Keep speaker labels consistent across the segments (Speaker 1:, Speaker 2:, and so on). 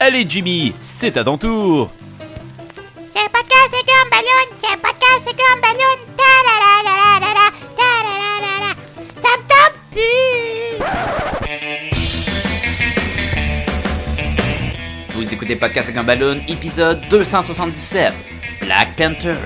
Speaker 1: Allez Jimmy, c'est à ton tour.
Speaker 2: C'est podcast, c'est comme ballon. C'est podcast, c'est comme ballon. Ta la la la la la ta la la la la. Ça me tente plus.
Speaker 1: Vous écoutez Podcast avec un ballon, épisode 277, Black Panther.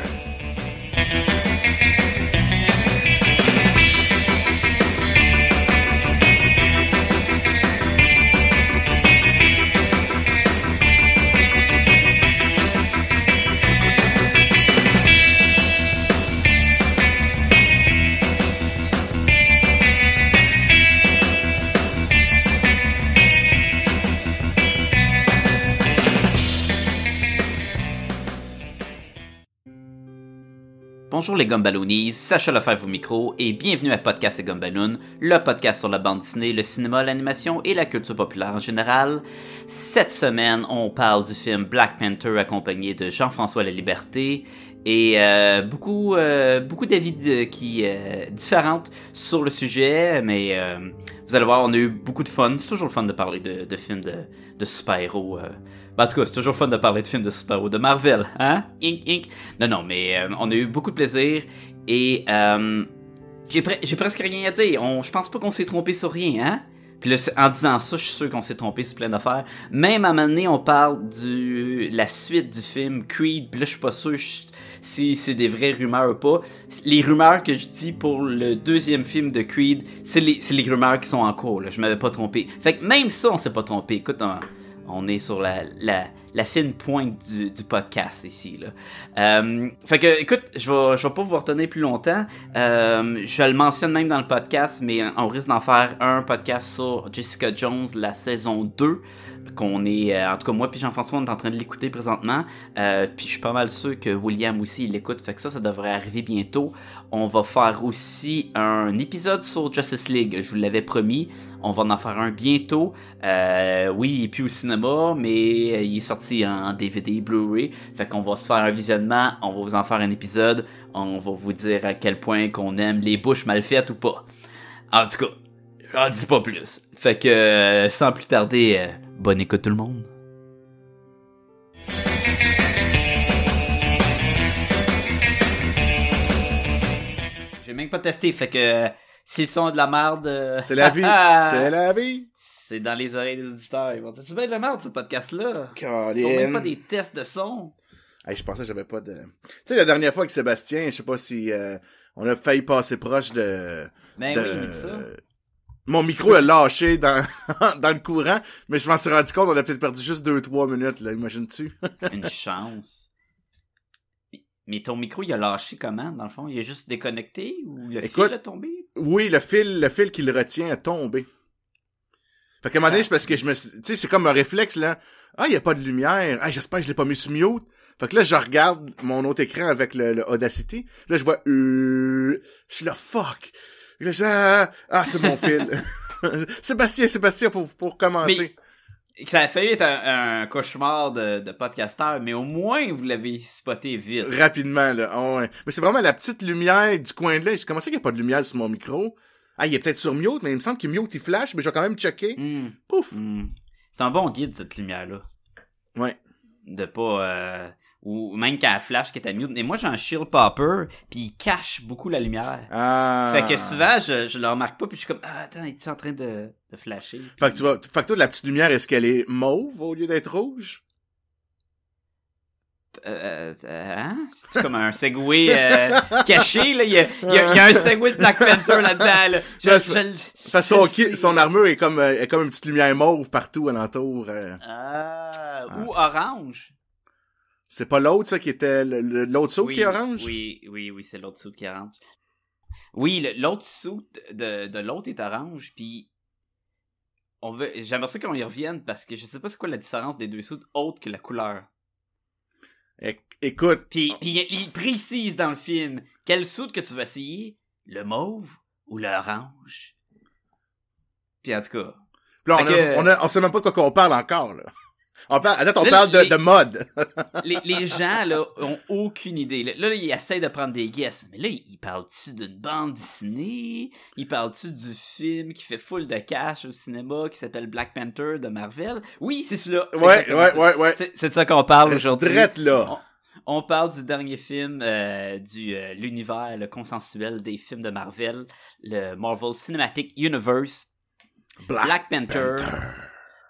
Speaker 1: Bonjour les Gumballoonies, Sacha Lefebvre au micro et bienvenue à Podcast et Gumballoon, le podcast sur la bande dessinée, le cinéma, l'animation et la culture populaire en général. Cette semaine, on parle du film Black Panther accompagné de Jean-François La Liberté et euh, beaucoup, euh, beaucoup d'avis euh, différentes sur le sujet, mais vous allez voir, on a eu beaucoup de fun. C'est toujours le fun de parler de, de films de, de super-héros. euh. Ben, en tout cas, c'est toujours fun de parler de films de super-héros de Marvel, hein? Ink, ink. Non, non, mais euh, on a eu beaucoup de plaisir et euh, j'ai pre- j'ai presque rien à dire. On, je pense pas qu'on s'est trompé sur rien, hein? Puis là, en disant ça, je suis sûr qu'on s'est trompé sur plein d'affaires. Même à un moment donné, on parle du la suite du film Creed. Puis là, je suis pas sûr si c'est des vraies rumeurs ou pas. Les rumeurs que je dis pour le deuxième film de Creed, c'est les, rumeurs qui sont en cours. Là. Je m'avais pas trompé. Fait que même ça, on s'est pas trompé. Écoute, on, est sur la, la fine pointe du, du podcast ici. Là. Euh, fait que, écoute, je vais, je vais pas vous retenir plus longtemps. Euh, je le mentionne même dans le podcast, mais on risque d'en faire un podcast sur Jessica Jones, la saison 2. Qu'on est, euh, en tout cas, moi puis Jean-François, on est en train de l'écouter présentement. Puis je suis pas mal sûr que William aussi, l'écoute. Fait que ça, ça devrait arriver bientôt. On va faire aussi un épisode sur Justice League. Je vous l'avais promis. On va en faire un bientôt. Oui, il est plus au cinéma, mais il est sorti en DVD, Blu-ray. Fait qu'on va se faire un visionnement. On va vous en faire un épisode. On va vous dire à quel point qu'on aime les bouches mal faites ou pas. En tout cas, j'en dis pas plus. Fait que, euh, sans plus tarder, euh, bonne écoute tout le monde. J'ai même pas testé, fait que euh, si le son de la merde, euh,
Speaker 3: C'est la vie, c'est la vie.
Speaker 1: C'est dans les oreilles des auditeurs. Ils vont dire, c'est bien de la merde ce podcast-là. Ils font même pas des tests de son.
Speaker 3: Hey, je pensais que j'avais pas de... Tu sais, la dernière fois avec Sébastien, je sais pas si... euh, on a failli passer proche de...
Speaker 1: Ben
Speaker 3: de-
Speaker 1: oui, ça.
Speaker 3: Mon micro a lâché dans, dans le courant, mais je m'en suis rendu compte, on a peut-être perdu juste 2-3 minutes, là, imagines-tu?
Speaker 1: Une chance. Mais- ton micro, il a lâché comment, dans le fond? Il a juste déconnecté ou le
Speaker 3: Écoute-
Speaker 1: fil a tombé?
Speaker 3: oui, le fil, le fil qui le retient a tombé. Fait qu'à un moment donné, c'est parce que je me tu sais, c'est comme un réflexe, là. Ah, il y a pas de lumière. Ah, j'espère que je l'ai pas mis sur mute. Fait que là, je regarde mon autre écran avec le, le Audacity. Là, je vois, euh, je suis là, fuck. Là, je- ah, ah, c'est mon fil. Sébastien, Sébastien, pour, pour commencer.
Speaker 1: Ça a failli être un, un cauchemar de, de podcasteur, mais au moins vous l'avez spoté vite.
Speaker 3: Rapidement, là. Ah ouais. Mais c'est vraiment la petite lumière du coin de l'œil. Je commençais qu'il n'y a pas de lumière sur mon micro. Ah, il est peut-être sur mute, mais il me semble qu'il mute, il flash, mais je vais quand même checker.
Speaker 1: Hmm,
Speaker 3: Pouf.
Speaker 1: hmm. C'est un bon guide, cette lumière-là.
Speaker 3: Ouais.
Speaker 1: De pas... euh, ou même quand elle flash, est à mute. Mais moi, j'ai un shield popper, puis il cache beaucoup la lumière.
Speaker 3: Ah.
Speaker 1: Fait que souvent, je, je le remarque pas, puis je suis comme, ah, attends, es-tu en train de, de flasher?
Speaker 3: Fait que tu vas, fait que toi, la petite lumière, est-ce qu'elle est mauve au lieu d'être rouge?
Speaker 1: Euh, euh, hein? C'est comme un segway euh, caché, là? Il y a, il y a- il y a un segway de Black Panther là-dedans, là. Je-
Speaker 3: Ouais,
Speaker 1: je
Speaker 3: c'est-
Speaker 1: le-
Speaker 3: Fait que son, armure est comme, euh, est comme une petite lumière mauve partout alentour.
Speaker 1: Ah, ou orange.
Speaker 3: C'est pas l'autre, ça, qui était l'autre saut
Speaker 1: oui,
Speaker 3: qui est orange?
Speaker 1: Oui, oui, oui, c'est l'autre saut qui est orange. Oui, l'autre saut de, de l'autre est orange, puis on veut, j'aimerais ça qu'on y revienne parce que je sais pas c'est quoi la différence des deux sauts autre que la couleur.
Speaker 3: Écoute,
Speaker 1: Puis, puis il, précise dans le film quel soude que tu vas essayer, le mauve ou l'orange. Puis en tout cas,
Speaker 3: là, on, a,
Speaker 1: que-
Speaker 3: on, a- on sait même pas de quoi qu'on parle encore, là. On parle, à date, on
Speaker 1: Là,
Speaker 3: parle de,
Speaker 1: les-
Speaker 3: de mode.
Speaker 1: les, les gens, là, ont aucune idée. Là, là, ils essayent de prendre des guesses. Mais là, ils parlent-tu d'une bande dessinée? Ils parlent-tu du film qui fait full de cash au cinéma, qui s'appelle Black Panther de Marvel? Oui, c'est celui-là.
Speaker 3: Ouais, ouais, ouais, ouais.
Speaker 1: C'est de ça qu'on parle aujourd'hui.
Speaker 3: Là.
Speaker 1: On parle du dernier film euh, du euh, l'univers le consensuel des films de Marvel, le Marvel Cinematic Universe,
Speaker 3: Black,
Speaker 1: Black Panther,
Speaker 3: Panther.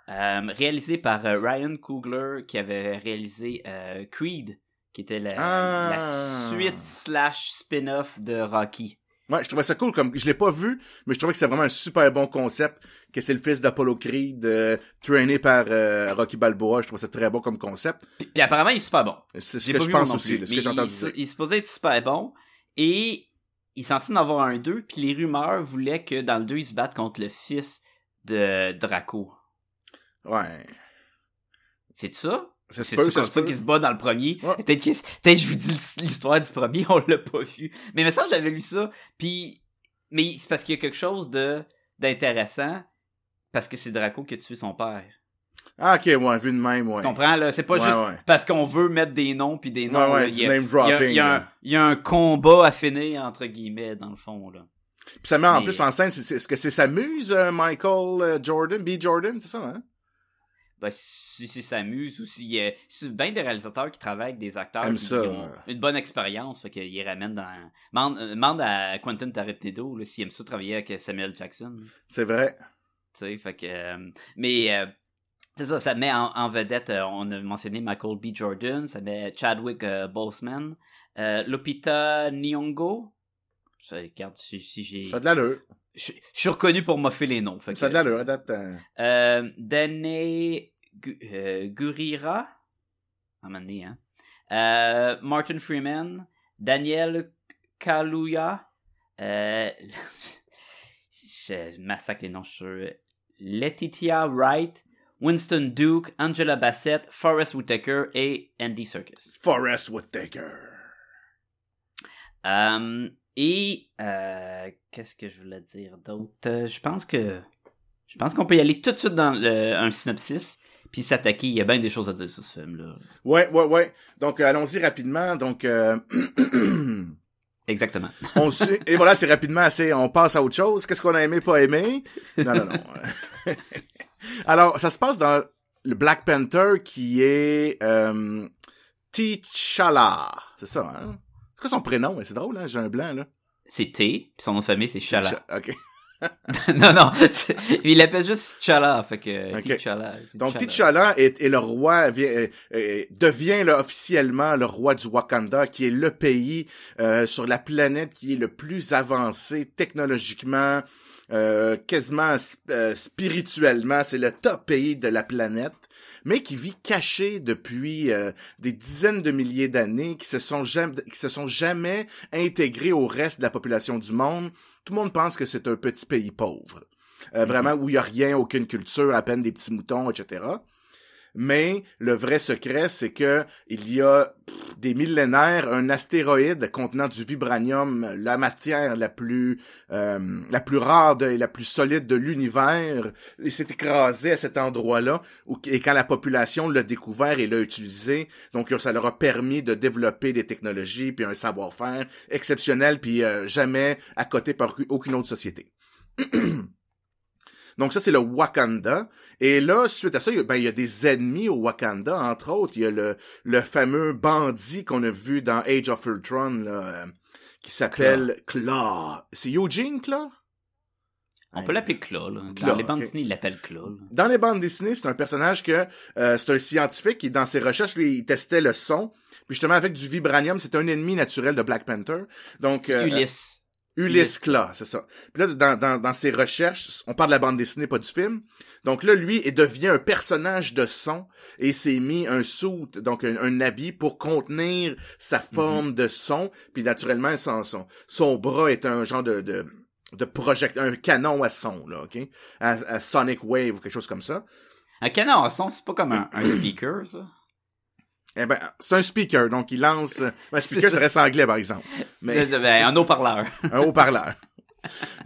Speaker 1: Euh, réalisé par euh, Ryan Coogler qui avait réalisé euh, Creed, qui était la,
Speaker 3: Ah.
Speaker 1: la suite slash spin-off de Rocky.
Speaker 3: Ouais, je trouvais ça cool. Comme je l'ai pas vu, mais je trouvais que c'est vraiment un super bon concept. Que c'est le fils d'Apollo Creed, euh, traîné par euh, Rocky Balboa. Je trouve ça très bon comme concept.
Speaker 1: Puis, puis apparemment, il est super bon.
Speaker 3: C'est ce que je pense aussi. là, ce
Speaker 1: mais
Speaker 3: que j'ai entendu
Speaker 1: il, il se posait être super bon et il est censé en avoir un 2 puis les rumeurs voulaient que dans le 2 il se batte contre le fils de Draco.
Speaker 3: Ouais.
Speaker 1: C'est ça?
Speaker 3: Ça
Speaker 1: C'est
Speaker 3: peut,
Speaker 1: sûr
Speaker 3: ça
Speaker 1: comme ça
Speaker 3: peut.
Speaker 1: qu'il se bat dans le premier.
Speaker 3: Ouais.
Speaker 1: Peut-être que peut-être je vous dis l'histoire du premier, on l'a pas vu. Mais il me semble que j'avais lu ça. Puis mais c'est parce qu'il y a quelque chose de d'intéressant parce que c'est Draco qui a tué son père.
Speaker 3: Ah, ok, ouais, vu de même, ouais.
Speaker 1: Tu comprends là, c'est pas
Speaker 3: Ouais,
Speaker 1: juste
Speaker 3: ouais.
Speaker 1: parce qu'on veut mettre des noms puis des noms.
Speaker 3: ouais,
Speaker 1: il, y a,
Speaker 3: name
Speaker 1: il y a-
Speaker 3: dropping.
Speaker 1: il y a un,
Speaker 3: là.
Speaker 1: il y a un combat à finir entre guillemets dans le fond là.
Speaker 3: Puis ça met en
Speaker 1: Mais-
Speaker 3: plus en scène, est-ce que c'est sa muse, euh, Michael euh, Jordan, B. Jordan, c'est ça, hein?
Speaker 1: Ben, si si s'amuse ou si euh, c'est bien des réalisateurs qui travaillent avec des acteurs qui,
Speaker 3: ça,
Speaker 1: qui ont
Speaker 3: ouais.
Speaker 1: une bonne expérience, fait qu'ils ramènent dans. Demande, euh, à Quentin Tarantino s'il aime ça travailler avec Samuel Jackson.
Speaker 3: C'est vrai.
Speaker 1: Tu sais, fait que. euh, mais euh, c'est ça, ça met en, en vedette, euh, on a mentionné Michael B. Jordan, ça met Chadwick euh, Boseman, euh, Lupita Nyong'o. Ça, regarde, si, si j'ai.
Speaker 3: Ça de l'allure.
Speaker 1: Je je suis reconnu pour moffer les noms. Fait
Speaker 3: Ça a de l'allure, date. euh,
Speaker 1: euh, Dane Gu- euh, Gurira? À hein. Euh, Martin Freeman. Daniel Kaluuya. Euh, je massacre les noms, je suis sûr. Letitia Wright. Winston Duke. Angela Bassett. Forrest Whitaker. Et Andy Serkis.
Speaker 3: Forrest Whitaker.
Speaker 1: Euh, et euh, qu'est-ce que je voulais dire d'autre? Euh, Je pense que je pense qu'on peut y aller tout de suite dans le- un synopsis puis s'attaquer. Il y a bien des choses à dire sur ce film-là.
Speaker 3: Ouais, ouais, ouais. Donc, euh, allons-y rapidement. Donc, euh,
Speaker 1: Exactement.
Speaker 3: on suit- et voilà, c'est rapidement assez. On passe à autre chose. Qu'est-ce qu'on a aimé, pas aimé? Non, non, non. Alors, ça se passe dans le Black Panther qui est euh, T'Challa. C'est ça, hein? C'est quoi son prénom? C'est drôle, hein J'ai un blanc là.
Speaker 1: C'est T, puis son nom de famille c'est Chala.
Speaker 3: Ok.
Speaker 1: non non, il appelle juste Chala, fait que
Speaker 3: Ok.
Speaker 1: T'Challa.
Speaker 3: Donc
Speaker 1: T'Challa.
Speaker 3: T'Challa est, est le roi, vient- euh, euh, devient là, officiellement le roi du Wakanda, qui est le pays euh, sur la planète qui est le plus avancé technologiquement, euh, quasiment euh, spirituellement. C'est le top pays de la planète mais qui vit caché depuis euh, des dizaines de milliers d'années, qui se sont jamais, qui se sont jamais intégrés au reste de la population du monde. Tout le monde pense que c'est un petit pays pauvre, Euh, vraiment où il y a rien, aucune culture, à peine des petits moutons, etc. Mais le vrai secret, c'est que il y a des millénaires un astéroïde contenant du vibranium, la matière la plus euh, la plus rare et la plus solide de l'univers, et s'est écrasé à cet endroit-là. Et quand la population l'a découvert et l'a utilisé, donc ça leur a permis de développer des technologies puis un savoir-faire exceptionnel puis euh, jamais à côté par aucune autre société. Donc ça, c'est le Wakanda. Et là, suite à ça, il y a, ben, il y a des ennemis au Wakanda, entre autres. Il y a le, le fameux bandit qu'on a vu dans Age of Ultron, là, euh, qui s'appelle Claw. C'est Eugene Claw?
Speaker 1: On peut l'appeler Claw, là. Dans
Speaker 3: Claw,
Speaker 1: les bandes
Speaker 3: ok.
Speaker 1: dessinées, ils l'appellent Claw. là.
Speaker 3: Dans les bandes dessinées, c'est un personnage que euh, c'est un scientifique qui, dans ses recherches, lui, il testait le son. Puis justement, avec du vibranium, c'est un ennemi naturel de Black Panther. Donc, euh,
Speaker 1: Ulysse.
Speaker 3: Ulysse Claw, c'est ça. Puis là, dans, dans, dans ses recherches, on parle de la bande dessinée, pas du film. Donc là, lui, il devient un personnage de son et s'est mis un suit, donc un, un habit pour contenir sa forme de son. Puis naturellement, son, son, son bras est un genre de, de, de project, un canon à son, là, OK? À, à Sonic Wave ou quelque chose comme ça.
Speaker 1: Un canon à son, c'est pas comme un, un speaker, ça?
Speaker 3: Eh ben, c'est un speaker, donc il lance... Un speaker,
Speaker 1: ça.
Speaker 3: ça reste anglais, par exemple. Mais
Speaker 1: Ben, un haut-parleur.
Speaker 3: un haut-parleur.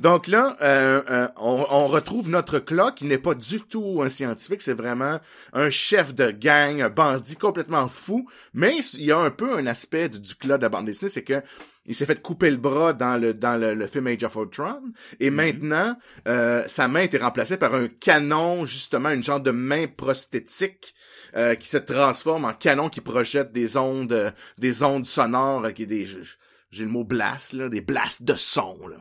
Speaker 3: Donc là, euh, euh, on, on retrouve notre Claw qui n'est pas du tout un scientifique, c'est vraiment un chef de gang, un bandit complètement fou. Mais il y a un peu un aspect du, du Claw de la bande dessinée, c'est que il s'est fait couper le bras dans le dans le, le film Age of Ultron et maintenant euh, sa main était remplacée par un canon justement une genre de main prosthétique euh, qui se transforme en canon qui projette des ondes euh, des ondes sonores euh, qui est des j'ai le mot blast là des blasts de son là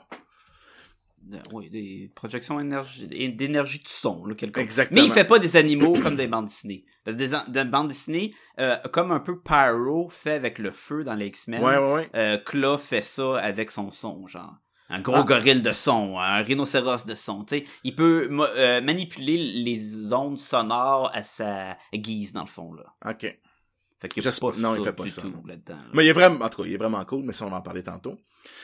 Speaker 1: Oui, des projections énergie- d'énergie de son, là, quelque
Speaker 3: Exactement.
Speaker 1: Mais il fait pas des animaux comme des bandes dessinées. Parce que des, an- des bandes dessinées, euh, comme un peu Pyro fait avec le feu dans les X-Men,
Speaker 3: ouais ouais ouais
Speaker 1: euh, Claw fait ça avec son son, genre. Un gros
Speaker 3: Ah.
Speaker 1: gorille de son, un rhinocéros de son, tu sais. Il peut euh, manipuler les ondes sonores à sa guise, dans le fond, là.
Speaker 3: ok
Speaker 1: Fait qu'il pas
Speaker 3: non,
Speaker 1: ça
Speaker 3: il fait pas
Speaker 1: du
Speaker 3: ça,
Speaker 1: tout là-dedans. là.
Speaker 3: Mais il est vraiment, en tout cas, il est vraiment cool, mais ça, on va en parler tantôt.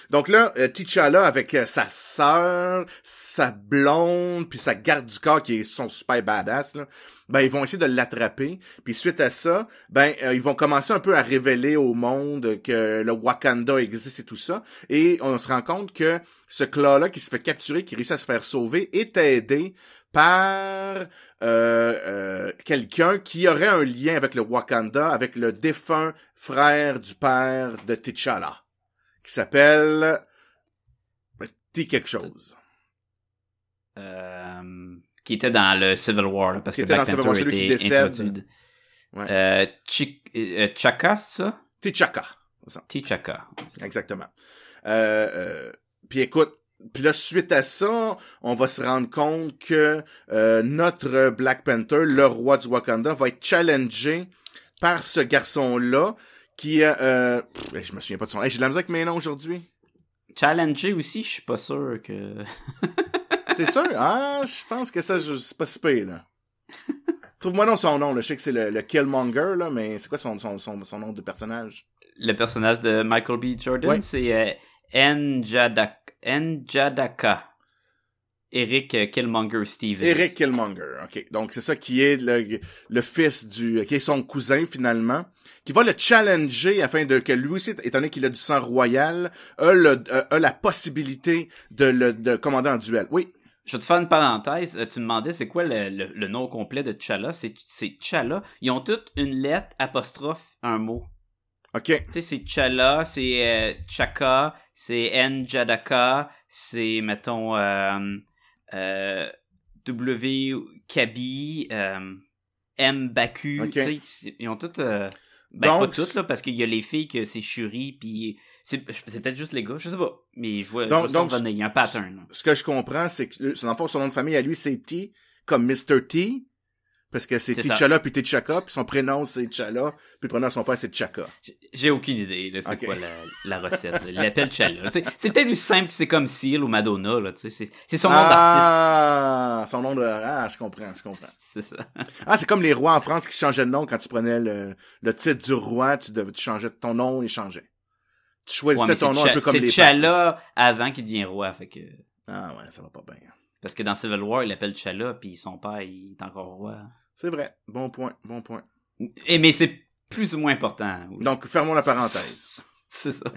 Speaker 3: Donc là, euh, T'Challa avec euh, sa sœur, sa blonde, puis sa garde du corps qui est son super badass, là, ben ils vont essayer de l'attraper. Puis suite à ça, ben euh, ils vont commencer un peu à révéler au monde que le Wakanda existe et tout ça. Et on se rend compte que ce Claw-là qui se fait capturer, qui réussit à se faire sauver, est aidé par euh, euh, quelqu'un qui aurait un lien avec le Wakanda, avec le défunt frère du père de T'Challa, qui s'appelle T quelque chose.
Speaker 1: Euh, qui était dans le Civil War, là, parce
Speaker 3: Qui
Speaker 1: que
Speaker 3: était
Speaker 1: Black
Speaker 3: Civil War,
Speaker 1: Panther
Speaker 3: celui qui
Speaker 1: était
Speaker 3: décède. Ouais.
Speaker 1: Euh, euh, Chaka, ça?
Speaker 3: T'Chaka,
Speaker 1: T'Chaka.
Speaker 3: exactement. Euh, puis écoute, puis là, suite à ça, on va se rendre compte que euh, notre Black Panther, le roi du Wakanda, va être challengé par ce garçon-là qui. Euh, pff, je me souviens pas de son... Hey, J'ai de la misère avec mes noms aujourd'hui.
Speaker 1: Challenger aussi, je suis pas sûr que...
Speaker 3: T'es sûr? Ah, je pense que ça, c'est pas si pire, là. Trouve-moi non son nom, là. Je sais que c'est le, le Killmonger, là, mais c'est quoi son, son, son, son nom de personnage?
Speaker 1: Le personnage de Michael B. Jordan,
Speaker 3: Ouais.
Speaker 1: c'est euh. Njadaka. Eric euh, Killmonger Stevens.
Speaker 3: Eric Killmonger, ok. Donc c'est ça qui est le, le fils du, qui est son cousin finalement, qui va le challenger afin de que lui aussi, étant donné qu'il a du sang royal, a, le, a, a la possibilité de le de commander en duel. Oui,
Speaker 1: Je vais te faire une parenthèse. Euh, tu me demandais c'est quoi le, le- le nom complet de T'Challa? C'est c'est T'Challa. Ils ont toutes une lettre, apostrophe, un mot.
Speaker 3: Ok.
Speaker 1: Tu sais, c'est T'Challa, c'est euh, Chaka, c'est Njadaka, c'est, mettons, euh, euh, W Kabi, M Baku. Ils ont toutes... ben,
Speaker 3: Donc,
Speaker 1: pas toutes, là, parce qu'il y a les filles que c'est Shuri, puis c'est peut-être juste les gars, je sais pas. Mais je vois, je
Speaker 3: Donc-
Speaker 1: ça. Il y a un pattern.
Speaker 3: Ce que je comprends, c'est que son enfant, son nom de famille à lui, c'est T, comme Mr. T, parce que c'est
Speaker 1: C'est.
Speaker 3: T'Challa puis T'Chaka, puis son prénom c'est T'Challa, puis le prénom de son père c'est T'Chaka.
Speaker 1: J'ai- aucune idée, là, c'est quoi la, la recette. là. Il l'appelle T'Challa. C'est peut-être aussi simple que c'est comme Seal ou Madonna, là, tu sais, c'est c'est son nom d'artiste.
Speaker 3: ah, son nom de... Ah, je comprends, je comprends.
Speaker 1: C'est ça.
Speaker 3: Ah, c'est comme les rois en France qui changeaient de nom quand tu prenais le, le titre du roi, tu devais tu changeais ton nom et changeait. Tu choisissais ton
Speaker 1: c'est
Speaker 3: nom un peu comme
Speaker 1: c'est
Speaker 3: les
Speaker 1: T'Challa avant qu'il devienne roi, fait que...
Speaker 3: Ah ouais, ça va pas bien.
Speaker 1: Parce que dans Civil War, il l'appelle T'Challa, puis son père, il est encore roi.
Speaker 3: C'est vrai. Bon point, bon point.
Speaker 1: Et, mais c'est plus ou moins important. oui.
Speaker 3: Donc, fermons la parenthèse.
Speaker 1: C'est ça.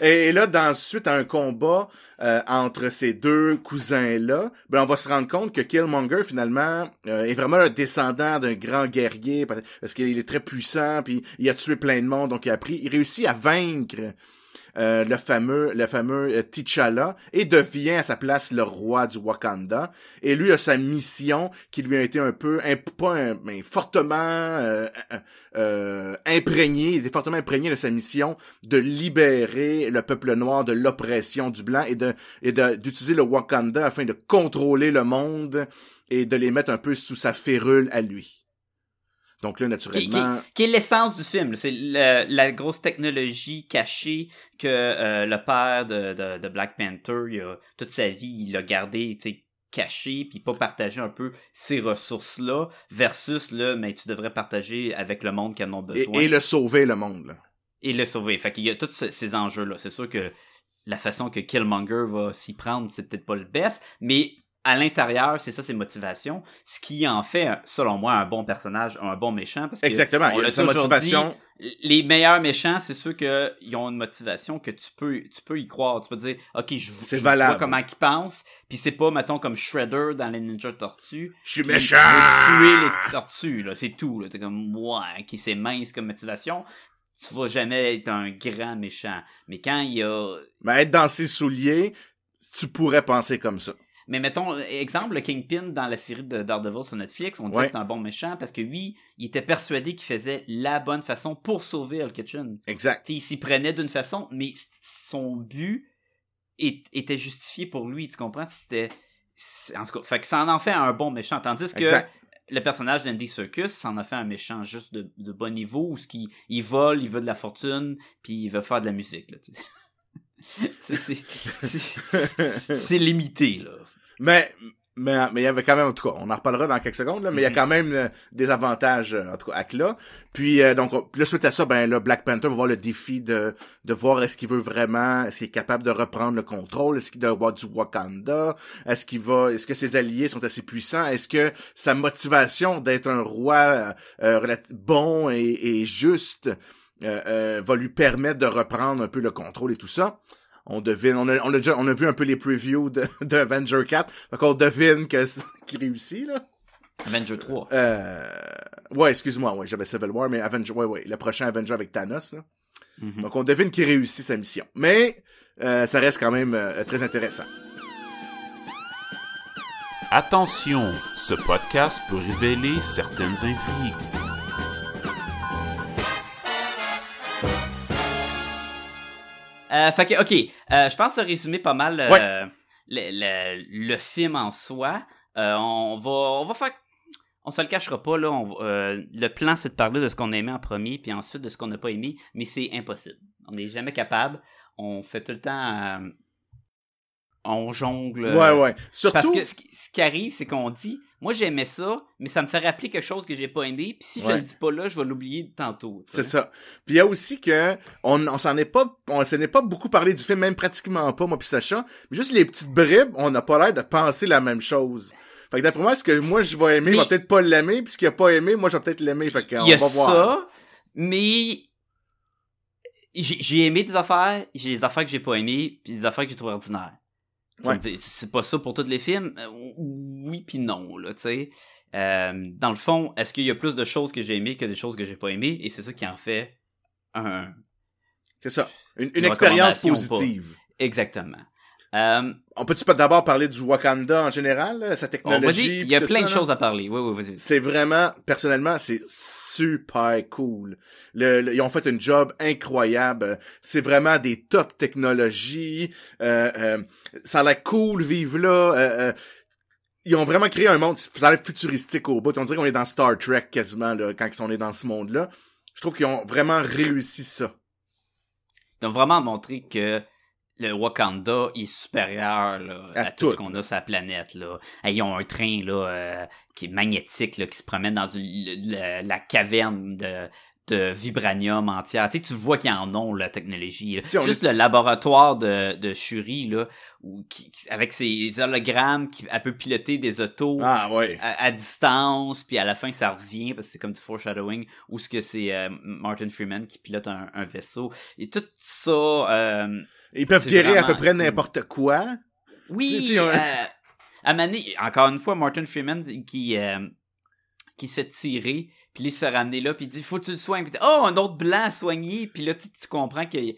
Speaker 3: Et là, dans suite à un combat euh, entre ces deux cousins-là, ben on va se rendre compte que Killmonger finalement euh, est vraiment un descendant d'un grand guerrier parce qu'il est très puissant, puis il a tué plein de monde, donc il a appris, il réussit à vaincre euh, le fameux le fameux euh, T'Challa et devient à sa place le roi du Wakanda. Et lui a sa mission qui lui a été un peu un- mais fortement euh, euh, euh, imprégné, il était fortement imprégné de sa mission de libérer le peuple noir de l'oppression du blanc et de et d'utiliser le Wakanda afin de contrôler le monde et de les mettre un peu sous sa férule à lui. Donc là,
Speaker 1: Qui,
Speaker 3: naturellement,
Speaker 1: qui- qui est l'essence du film. C'est le- la grosse technologie cachée que euh, le père de, de, de Black Panther, il a, toute sa vie, il a gardé, caché, puis pas partagé un peu ces ressources-là, versus, là, mais tu devrais partager avec le monde qui en a
Speaker 3: et,
Speaker 1: besoin.
Speaker 3: et le sauver le monde. là.
Speaker 1: et le sauver. Fait qu'il y a tous ce- ces enjeux-là. C'est sûr que la façon que Killmonger va s'y prendre, c'est peut-être pas le best, mais à l'intérieur, c'est ça ses motivations, ce qui en fait, selon moi, un bon personnage, un bon méchant. Parce que
Speaker 3: Exactement,
Speaker 1: on
Speaker 3: il a sa motivation.
Speaker 1: dit, les meilleurs méchants, c'est ceux qui ont une motivation que tu peux, tu peux y croire. Tu peux dire, ok, je, vois comment ils pensent, puis c'est pas, mettons, comme Shredder dans les Ninja Tortues.
Speaker 3: Je suis méchant!
Speaker 1: tuer les tortues, là, c'est tout. Là. T'es comme, ouais, qui c'est mince comme motivation. Tu vas jamais être un grand méchant. Mais quand il y a
Speaker 3: Mais être dans ses souliers, tu pourrais penser comme ça.
Speaker 1: Mais mettons, exemple, le Kingpin dans la série de Daredevil sur Netflix, on dit
Speaker 3: Ouais.
Speaker 1: que c'est un bon méchant parce que lui, il était persuadé qu'il faisait la bonne façon pour sauver Hell Kitchen.
Speaker 3: Exact.
Speaker 1: T'sais, il s'y prenait d'une façon, mais son but est- était justifié pour lui, tu comprends? C'était. En tout cas, fait que ça en fait un bon méchant. Tandis que
Speaker 3: Exact.
Speaker 1: le personnage d'Andy Circus, ça en a fait un méchant juste de, de bon niveau, où ce qui, il vole, il veut de la fortune, puis il veut faire de la musique. là, c'est limité, là.
Speaker 3: Mais, mais, mais il y avait quand même, en tout cas, on en reparlera dans quelques secondes, là, mais il y a
Speaker 1: Mhm.
Speaker 3: quand même euh, des avantages, euh, en tout cas, à là. Puis, euh, donc, on- puis là, suite à ça, ben là, Black Panther va avoir le défi de, de voir est-ce qu'il veut vraiment, est-ce qu'il est capable de reprendre le contrôle, est-ce qu'il doit avoir du Wakanda, est-ce qu'il va, est-ce que ses alliés sont assez puissants, est-ce que sa motivation d'être un roi euh, bon et, et juste va lui permettre de reprendre un peu le contrôle et tout ça. On devine, on a, on a déjà, on a vu un peu les previews de, de Avenger 4, donc on devine que c'est- qu'il réussit, là.
Speaker 1: Avenger 3.
Speaker 3: Euh, ouais, excuse-moi, ouais, j'avais Civil War, mais Avenger, ouais, ouais, le prochain Avenger avec Thanos, là.
Speaker 1: Mhm.
Speaker 3: Donc on devine qu'il réussit sa mission. Mais, euh, ça reste quand même euh, très intéressant.
Speaker 4: Attention, ce podcast peut révéler certaines intrigues.
Speaker 1: Fait que, ok, euh, je pense résumer pas mal euh,
Speaker 3: Ouais.
Speaker 1: le, le, le film en soi. Euh, on va, on va faire, on se le cachera pas là. On euh, le plan c'est de parler de ce qu'on a aimé en premier, puis ensuite de ce qu'on n'a pas aimé, mais c'est impossible. On n'est jamais capable. On fait tout le temps, euh, on jongle. euh,
Speaker 3: ouais, ouais. Surtout,
Speaker 1: Parce que ce qui, ce qui arrive, c'est qu'on dit, moi j'aimais ça, mais ça me fait rappeler quelque chose que j'ai pas aimé, puis si je
Speaker 3: Ouais.
Speaker 1: le dis pas là, je vais l'oublier tantôt.
Speaker 3: c'est ça. Puis il y a aussi que, on, on s'en est pas, on s'en est pas beaucoup parlé du film, même pratiquement pas, moi puis Sacha. Mais juste les petites bribes, on n'a pas l'air de penser la même chose. Fait que d'après moi, ce que moi je vais aimer,
Speaker 1: Mais-
Speaker 3: il va peut-être pas l'aimer, puis ce qu'il a pas aimé, moi je vais peut-être l'aimer. Fait qu'on
Speaker 1: Il y a
Speaker 3: va voir.
Speaker 1: ça, mais j'ai j'ai aimé des affaires, j'ai des affaires que j'ai pas aimées, puis des affaires que j'ai trouvées ordinaires.
Speaker 3: Ouais.
Speaker 1: C'est pas ça pour tous les films? Euh, Oui puis non, là, tu sais. Euh, dans le fond, est-ce qu'il y a plus de choses que j'ai aimées que des choses que j'ai pas aimées? Et c'est ça qui en fait un...
Speaker 3: C'est ça. Une, une
Speaker 1: Une
Speaker 3: expérience positive.
Speaker 1: Exactement. Euh,
Speaker 3: On peut-tu pas d'abord parler du Wakanda en général, là, sa
Speaker 1: bon,
Speaker 3: technologie?
Speaker 1: il y a plein
Speaker 3: ça,
Speaker 1: de choses à parler. Oui, oui, vas-y.
Speaker 3: C'est vraiment, personnellement, c'est super cool. Le, le- ils ont fait un job incroyable. C'est vraiment des top technologies. Euh, euh, ça a l'air cool, vivre là. Euh, euh, ils ont vraiment créé un monde, ça a l'air futuristique au bout. On dirait qu'on est dans Star Trek quasiment là, quand on est dans ce monde-là. Je trouve qu'ils ont vraiment réussi ça.
Speaker 1: Ils ont vraiment montré que le Wakanda est supérieur là,
Speaker 3: À
Speaker 1: à, tout ce qu'on a sur la planète. Là. Hey, ils ont un train là, euh, qui est magnétique, là, qui se promène dans une- la caverne de, de vibranium entière. Tu, sais, tu vois qu'ils en ont la technologie. là. Juste le laboratoire de, de Shuri, là, où, qui, qui- avec ses hologrammes, qui, elle peut piloter des autos
Speaker 3: Ah ouais.
Speaker 1: à, à distance, puis à la fin ça revient parce que c'est comme du foreshadowing ou ce que c'est euh, Martin Freeman qui pilote un, un vaisseau et tout ça. euh,
Speaker 3: Ils peuvent guérir à peu près
Speaker 1: cool.
Speaker 3: n'importe quoi.
Speaker 1: oui,
Speaker 3: Tu sais, on-
Speaker 1: euh, à Mané, encore une fois Martin Freeman qui euh, qui se fait tirer, puis il se ramener là, puis il dit faut que tu le soignes, puis oh un autre blanc soigné, puis là tu, tu comprends qu'il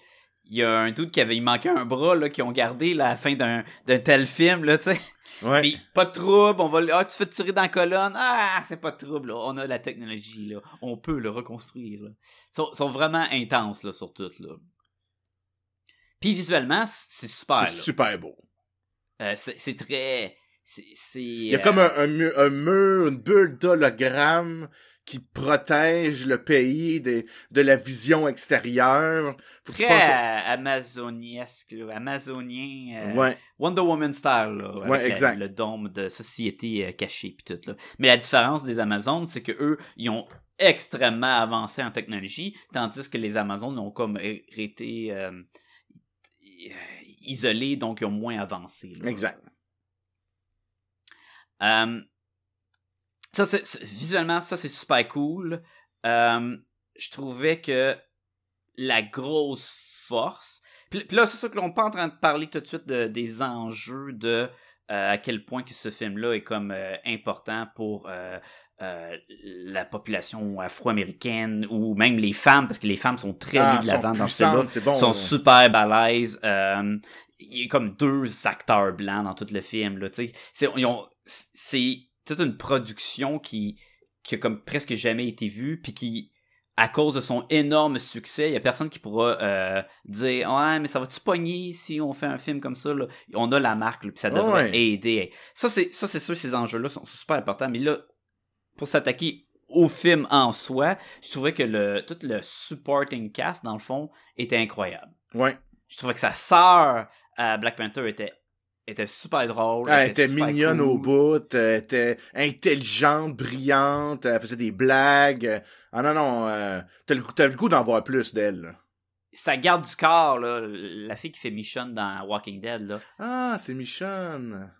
Speaker 1: il y a un doute qui avait il manquait un bras là qu'ils ont gardé là, à la fin d'un d'un tel film là tu sais
Speaker 3: Ouais.
Speaker 1: Puis, pas de trouble, on va ah tu fais tirer dans la colonne. Ah, c'est pas de trouble là. On a la technologie là, on peut le reconstruire là. Ils sont, sont vraiment intenses là sur tout là. Puis visuellement, c'est super
Speaker 3: c'est super beau.
Speaker 1: Euh, c'est très
Speaker 3: Il y a comme un, un, mu- un mur, une bulle d'hologramme qui protège le pays des- de la vision extérieure. Faut
Speaker 1: très
Speaker 3: penses-
Speaker 1: euh, amazoniesque, là, amazonien, euh,
Speaker 3: Ouais,
Speaker 1: Wonder Woman style, là, avec
Speaker 3: Ouais,
Speaker 1: la-
Speaker 3: exact.
Speaker 1: le dôme de société euh, cachée puis tout là. Mais la différence des Amazones, c'est que eux, ils ont extrêmement avancé en technologie, tandis que les Amazones ont comme été euh, isolés, donc ils ont moins avancé. là.
Speaker 3: exact.
Speaker 1: Euh, ça, visuellement, ça, c'est super cool. Euh, je trouvais que la grosse force. Puis, puis là, c'est sûr que l'on n'est pas en train de parler tout de suite de- des enjeux de euh, à quel point que ce film-là est comme euh, important pour euh, la population afro-américaine ou même les femmes, parce que les femmes sont très
Speaker 3: Ah,
Speaker 1: mises de
Speaker 3: sont
Speaker 1: l'avant dans ce
Speaker 3: c'est bon.
Speaker 1: sont super balèzes. Euh, il y a comme deux acteurs blancs dans tout le film. Là, tu sais. c'est, c'est toute une production qui, qui a comme presque jamais été vue, puis qui, à cause de son énorme succès, il y a personne qui pourra euh, dire ouais mais ça va-tu pogner si on fait un film comme ça là? On a la marque, puis ça devrait
Speaker 3: Ouais.
Speaker 1: aider. Ça c'est ça c'est sûr ces enjeux-là sont super importants, mais là pour s'attaquer au film en soi, je trouvais que le tout le supporting cast dans le fond était incroyable
Speaker 3: Ouais.
Speaker 1: je trouvais que sa sœur à Black Panther était était super drôle.
Speaker 3: Elle était mignonne
Speaker 1: cool.
Speaker 3: au bout, elle était intelligente, brillante, elle faisait des blagues. Ah non, non, euh, t'as le, t'as le goût d'en voir plus d'elle.
Speaker 1: Sa garde du corps, là, la fille qui fait Michonne dans Walking Dead, là.
Speaker 3: Ah, c'est Michonne.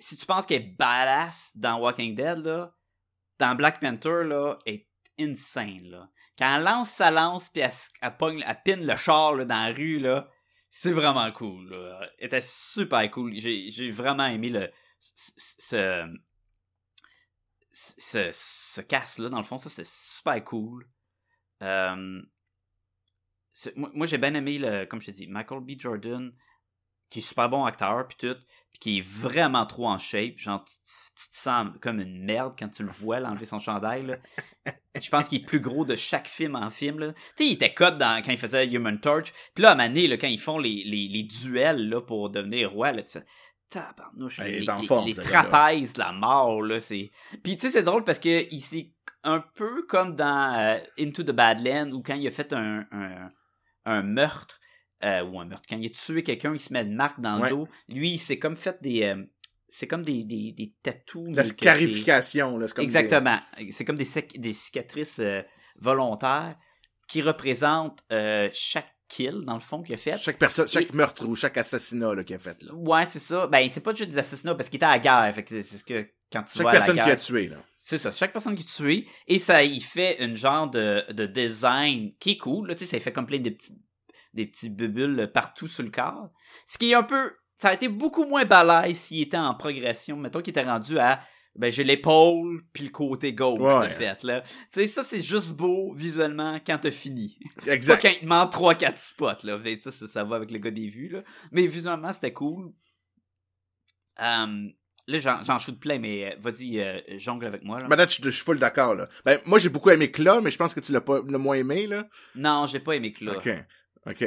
Speaker 1: Si tu penses qu'elle est badass dans Walking Dead, là, dans Black Panther, là, elle est insane, là. Quand elle lance sa lance puis elle, elle, le char là, dans la rue, là, c'est vraiment cool. Là. Elle était super cool. J'ai, vraiment aimé le ce ce, ce, ce casse-là, dans le fond, ça, c'est super cool. Euh, moi, moi, j'ai bien aimé, le, comme je te dis, Michael B. Jordan, qui est super bon acteur, puis tout, puis qui est vraiment trop en shape. Genre, tu, tu te sens comme une merde quand tu le vois, l'enlever son chandail. Là. je pense qu'il est plus gros de chaque film en film. Tu sais, il était cut dans, quand il faisait Human Torch. Puis là, à Mané, là, quand ils font les, les, les duels là, pour devenir roi, là, tu fais tabarnouche,
Speaker 3: Ben, il
Speaker 1: les, les-
Speaker 3: forme,
Speaker 1: les trapèzes de la mort, là, c'est... Puis tu sais, c'est drôle parce que il s'est un peu comme dans euh, Into the Badland, où quand il a fait un, un, un meurtre, euh, ou un meurtre, quand il a tué quelqu'un, il se met une marque dans le
Speaker 3: Ouais.
Speaker 1: dos. Lui, il s'est comme fait des... euh, c'est comme des, des, des tattoos.
Speaker 3: La scarification, là. comme des-
Speaker 1: Exactement. C'est comme des, cic- des cicatrices euh, volontaires qui représentent euh, chaque kill, dans le fond, qu'il a fait.
Speaker 3: Chaque personne, chaque
Speaker 1: Et-
Speaker 3: meurtre ou chaque assassinat, qu'il a fait, là.
Speaker 1: Ouais, c'est ça. Ben, c'est pas juste des assassinats parce qu'il était à la guerre. Fait que c'est ce que quand tu
Speaker 3: Chaque
Speaker 1: vas à la
Speaker 3: personne qui a tué, là.
Speaker 1: c'est ça, chaque personne qui tuée. Et ça, il fait une genre de, de design qui est cool. Là, tu sais, ça fait comme plein de petits, des petits bulles partout sur le corps. Ce qui est un peu... Ça a été beaucoup moins balèze s'il était en progression. Mettons qu'il était rendu à... Ben, j'ai l'épaule puis le côté gauche
Speaker 3: Ouais.
Speaker 1: de fait, là. Tu sais, ça, c'est juste beau, visuellement, quand t'as fini. Pas
Speaker 3: Exact.
Speaker 1: quand il te manque 3-4 spots, là. Mais ça, ça, va avec le gars des vues, là. Mais visuellement, c'était cool. Euh, là, j'en, j'en shoot plein, mais euh, vas-y, euh, jongle avec moi, là.
Speaker 3: Maintenant, je, je suis full d'accord, là. Ben, moi, j'ai beaucoup aimé Cla, mais je pense que tu l'as pas, le moins aimé, là.
Speaker 1: Non, j'ai pas aimé là.
Speaker 3: OK. OK.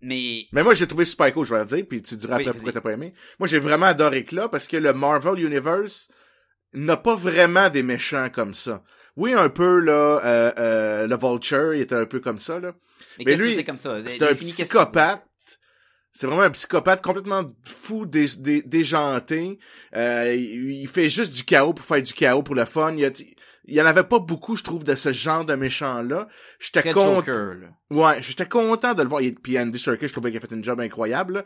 Speaker 1: Mais
Speaker 3: Mais moi, j'ai trouvé super cool, je vais le dire, puis tu diras
Speaker 1: Oui,
Speaker 3: après pourquoi t'as pas aimé. Moi, j'ai vraiment adoré Cla parce que le Marvel Universe n'a pas vraiment des méchants comme ça. Oui, un peu, là, euh, euh, le Vulture, il était un peu comme ça, là.
Speaker 1: Mais,
Speaker 3: lui? C'est un psychopathe. C'est vraiment un psychopathe complètement fou, dé, dé- déjanté. Euh, il, il fait juste du chaos pour faire du chaos pour le fun. Il a- il y en avait pas beaucoup, je trouve, de ce genre de méchant-là. J'étais content. Ouais, j'étais content de le voir. Puis Andy Serkis, je trouvais qu'il a fait une job incroyable. là.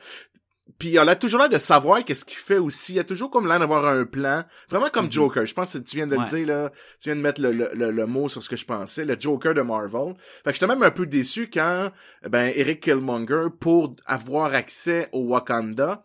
Speaker 3: Puis il a toujours l'air de savoir qu'est-ce qu'il fait aussi. Il a toujours comme l'air d'avoir un plan. Vraiment comme
Speaker 1: Mhm.
Speaker 3: Joker. Je pense que tu viens de
Speaker 1: Ouais.
Speaker 3: le dire, là. Tu viens de mettre le, le, le, le mot sur ce que je pensais. Le Joker de Marvel. Fait que j'étais même un peu déçu quand, ben, Eric Killmonger, pour avoir accès au Wakanda,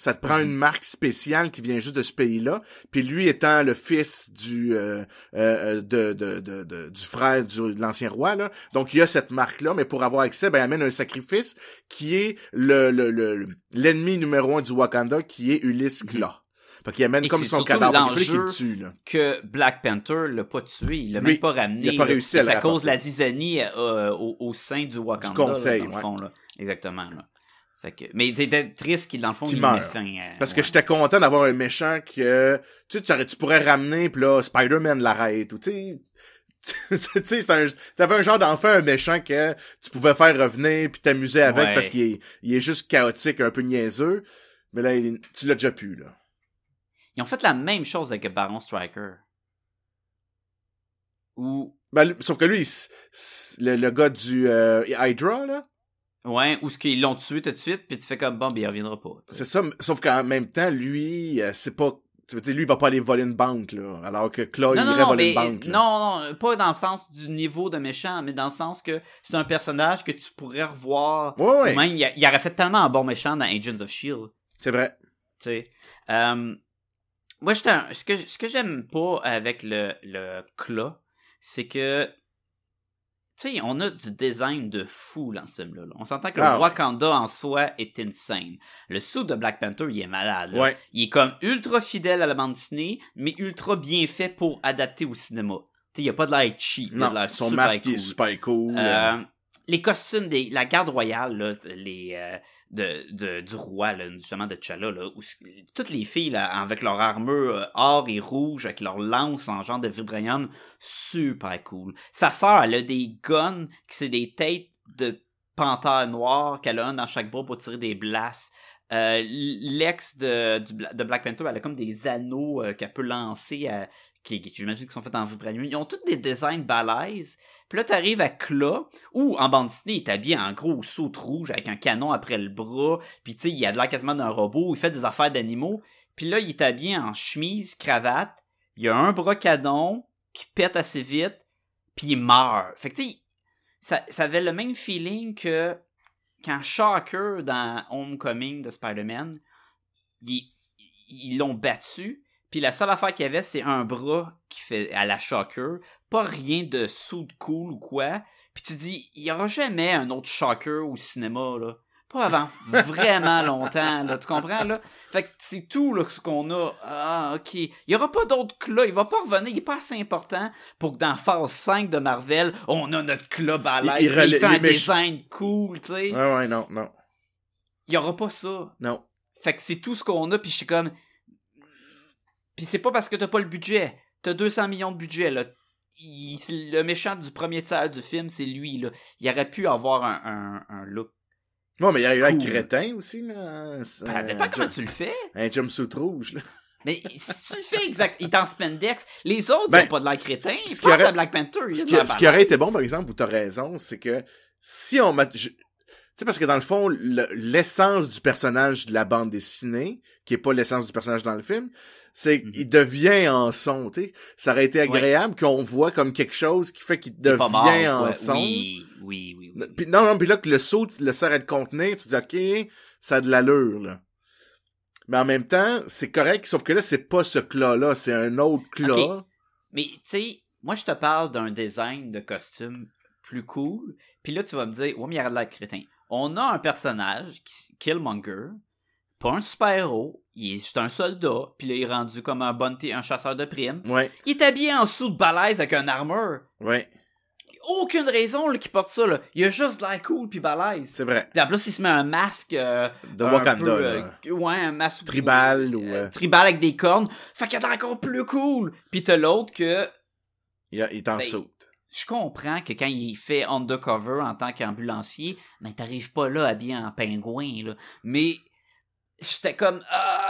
Speaker 3: ça te prend
Speaker 1: Mhm.
Speaker 3: une marque spéciale qui vient juste de ce pays-là. Puis lui étant le fils du euh, euh, de, de, de, de- du frère du, de l'ancien roi, là. Donc il y a cette marque-là, mais pour avoir accès, ben il amène un sacrifice qui est le le- le- l'ennemi numéro un du Wakanda, qui est Ulysse Kla. Fait qu'il amène
Speaker 1: Mhm. Et
Speaker 3: comme son cadavre. Qu'il le tue, là.
Speaker 1: Que Black Panther l'a pas tué, il l'a même pas ramené.
Speaker 3: il a pas
Speaker 1: là.
Speaker 3: réussi à le
Speaker 1: à cause de la zizanie euh, au, au sein du Wakanda.
Speaker 3: Du conseil,
Speaker 1: là, dans le
Speaker 3: ouais.
Speaker 1: fond, là. Exactement, là. Fait que, mais t'étais triste qu'il, dans le fond, il
Speaker 3: meurt.
Speaker 1: fin. euh,
Speaker 3: Parce que j'étais content d'avoir un méchant que tu sais tu, pourrais ramener puis là Spider-Man l'arrête ou tu sais t'avais un genre d'enfant un méchant que tu pouvais faire revenir puis t'amuser avec
Speaker 1: Ouais.
Speaker 3: parce qu'il est il est juste chaotique un peu niaiseux mais là il- tu l'as déjà pu là
Speaker 1: Ils ont fait la même chose avec Baron Striker. Ou,
Speaker 3: ben, sauf que lui il le gars du euh, Hydra là
Speaker 1: ouais, ou ce qu'ils l'ont tué tout de suite, puis tu fais comme, bon, ben, il reviendra pas.
Speaker 3: c'est ça sauf qu'en même temps lui euh, c'est pas Tu veux dire, lui, il va pas aller voler une banque, là. Alors que Claw, il irait voler
Speaker 1: mais,
Speaker 3: une banque. là.
Speaker 1: non, non, pas dans le sens du niveau de méchant, mais dans le sens que c'est un personnage que tu pourrais revoir.
Speaker 3: Ouais, ouais.
Speaker 1: Ou même, il, a- il aurait fait tellement un bon méchant dans Agents of S.H.I.E.L.D.
Speaker 3: C'est vrai.
Speaker 1: tu sais. Euh, moi, un- ce que, ce que j'aime pas avec le, le Claw, c'est que, tu sais, on a du design de fou dans ce film-là. là. On s'entend que
Speaker 3: Ah,
Speaker 1: le Wakanda en soi est insane. Le sou de Black Panther, il est malade.
Speaker 3: Ouais.
Speaker 1: Il est comme ultra fidèle à la bande dessinée, mais ultra bien fait pour adapter au cinéma. Tu il y a pas de l'air cheap. de
Speaker 3: Non,
Speaker 1: l'air
Speaker 3: son masque il est
Speaker 1: cool.
Speaker 3: super cool.
Speaker 1: Euh, les costumes des la garde royale là, les euh, de, de du roi justement de T'Challa là où toutes les filles avec leur armure euh, or et rouge avec leur lance en genre de vibranium super cool. Sa sœur elle a des guns qui c'est des têtes de panthère noire qu'elle a un dans chaque bras pour tirer des blasts. Euh, L'ex de, de Black Panther, elle a comme des anneaux euh, qu'elle peut lancer, euh, qui, qui j'imagine qui sont faits en vibranium. Ils ont tous des designs balèzes. Puis là, t'arrives à Claw, où en bande dessinée, il est habillé en gros saut rouge avec un canon après le bras. Puis tu sais, il a de l'air quasiment d'un robot. Il fait des affaires d'animaux. Puis là, il est habillé en chemise, cravate. Il a un bras canon qui pète assez vite. Puis il meurt. Fait que tu sais, ça, ça avait le même feeling que quand Shocker dans Homecoming de Spider-Man, ils l'ont battu. Puis la seule affaire qu'il y avait, c'est un bras qui fait à la Shocker. Pas rien de sous de cool ou quoi. Puis tu dis, il y aura jamais un autre Shocker au cinéma, là. Pas avant vraiment longtemps, là. Tu comprends, là? Fait que c'est tout, là, ce qu'on a. Ah, ok. Il y aura pas d'autre Cla. Il va pas revenir. Il est pas assez important pour que dans phase 5 de Marvel, on a notre club à l'aise.
Speaker 3: Il- il
Speaker 1: Il,
Speaker 3: relè-
Speaker 1: fait un design cool, tu sais.
Speaker 3: Ouais, ouais, non, non.
Speaker 1: Il y aura pas ça.
Speaker 3: Non.
Speaker 1: Fait que c'est tout ce qu'on a, puis je suis comme... Puis c'est pas parce que t'as pas le budget. T'as 200 millions de budget, là. Il- le méchant du premier tiers du film, c'est lui, là. Il aurait pu avoir un, un, un look.
Speaker 3: Non, mais il y a eu un
Speaker 1: Cool.
Speaker 3: crétin aussi, là. Un
Speaker 1: dépend comment tu le fais.
Speaker 3: Un jumpsuit rouge, là.
Speaker 1: Mais si tu le fais exact, il est en spandex. Les autres,
Speaker 3: Ben,
Speaker 1: ils ont pas de l'air crétin.
Speaker 3: ce qui aurait-
Speaker 1: à Black Panther.
Speaker 3: Ce qui,
Speaker 1: l'air
Speaker 3: ce qui aurait été bon, par exemple, où t'as raison, c'est que si on met... Tu sais, parce que dans le fond, le- l'essence du personnage de la bande dessinée, qui est pas l'essence du personnage dans le film, c'est
Speaker 1: Mhm.
Speaker 3: qu'il devient en son, tu sais. Ça aurait été agréable qu'on voit comme quelque chose qui fait qu'il
Speaker 1: mort,
Speaker 3: devient en son.
Speaker 1: Oui, oui, oui. oui.
Speaker 3: Puis, non, non, puis là, que le saut le sert à le contenir, tu dis, OK, ça a de l'allure, là. Mais en même temps, c'est correct, sauf que là, c'est pas ce clas-là, c'est un autre clas.
Speaker 1: Ok. Mais tu sais, moi je te parle d'un design de costume plus cool. Puis là tu vas me dire, ouais mais il y a de l'air crétin. On a un personnage, Killmonger, pas un super-héros, il est juste un soldat. Puis là il est rendu comme un bounty, un chasseur de primes.
Speaker 3: Ouais,
Speaker 1: Il est habillé en sous de balèze avec un armure.
Speaker 3: ouais,
Speaker 1: Aucune raison là, qu'il porte ça là. Il a juste de l'air cool puis balèze.
Speaker 3: c'est vrai.
Speaker 1: Puis en plus il se met un masque euh,
Speaker 3: De
Speaker 1: un
Speaker 3: Wakanda,
Speaker 1: peu, euh, ouais, un masque
Speaker 3: Tribal ou...
Speaker 1: euh,
Speaker 3: euh,
Speaker 1: tribal avec des cornes. Fait qu'il a l'air encore plus cool. Puis t'as l'autre que
Speaker 3: il, a- il est en
Speaker 1: ben,
Speaker 3: saut.
Speaker 1: je comprends que quand il fait undercover en tant qu'ambulancier, ben t'arrives pas là habillé en pingouin, là. Mais j'étais comme ah!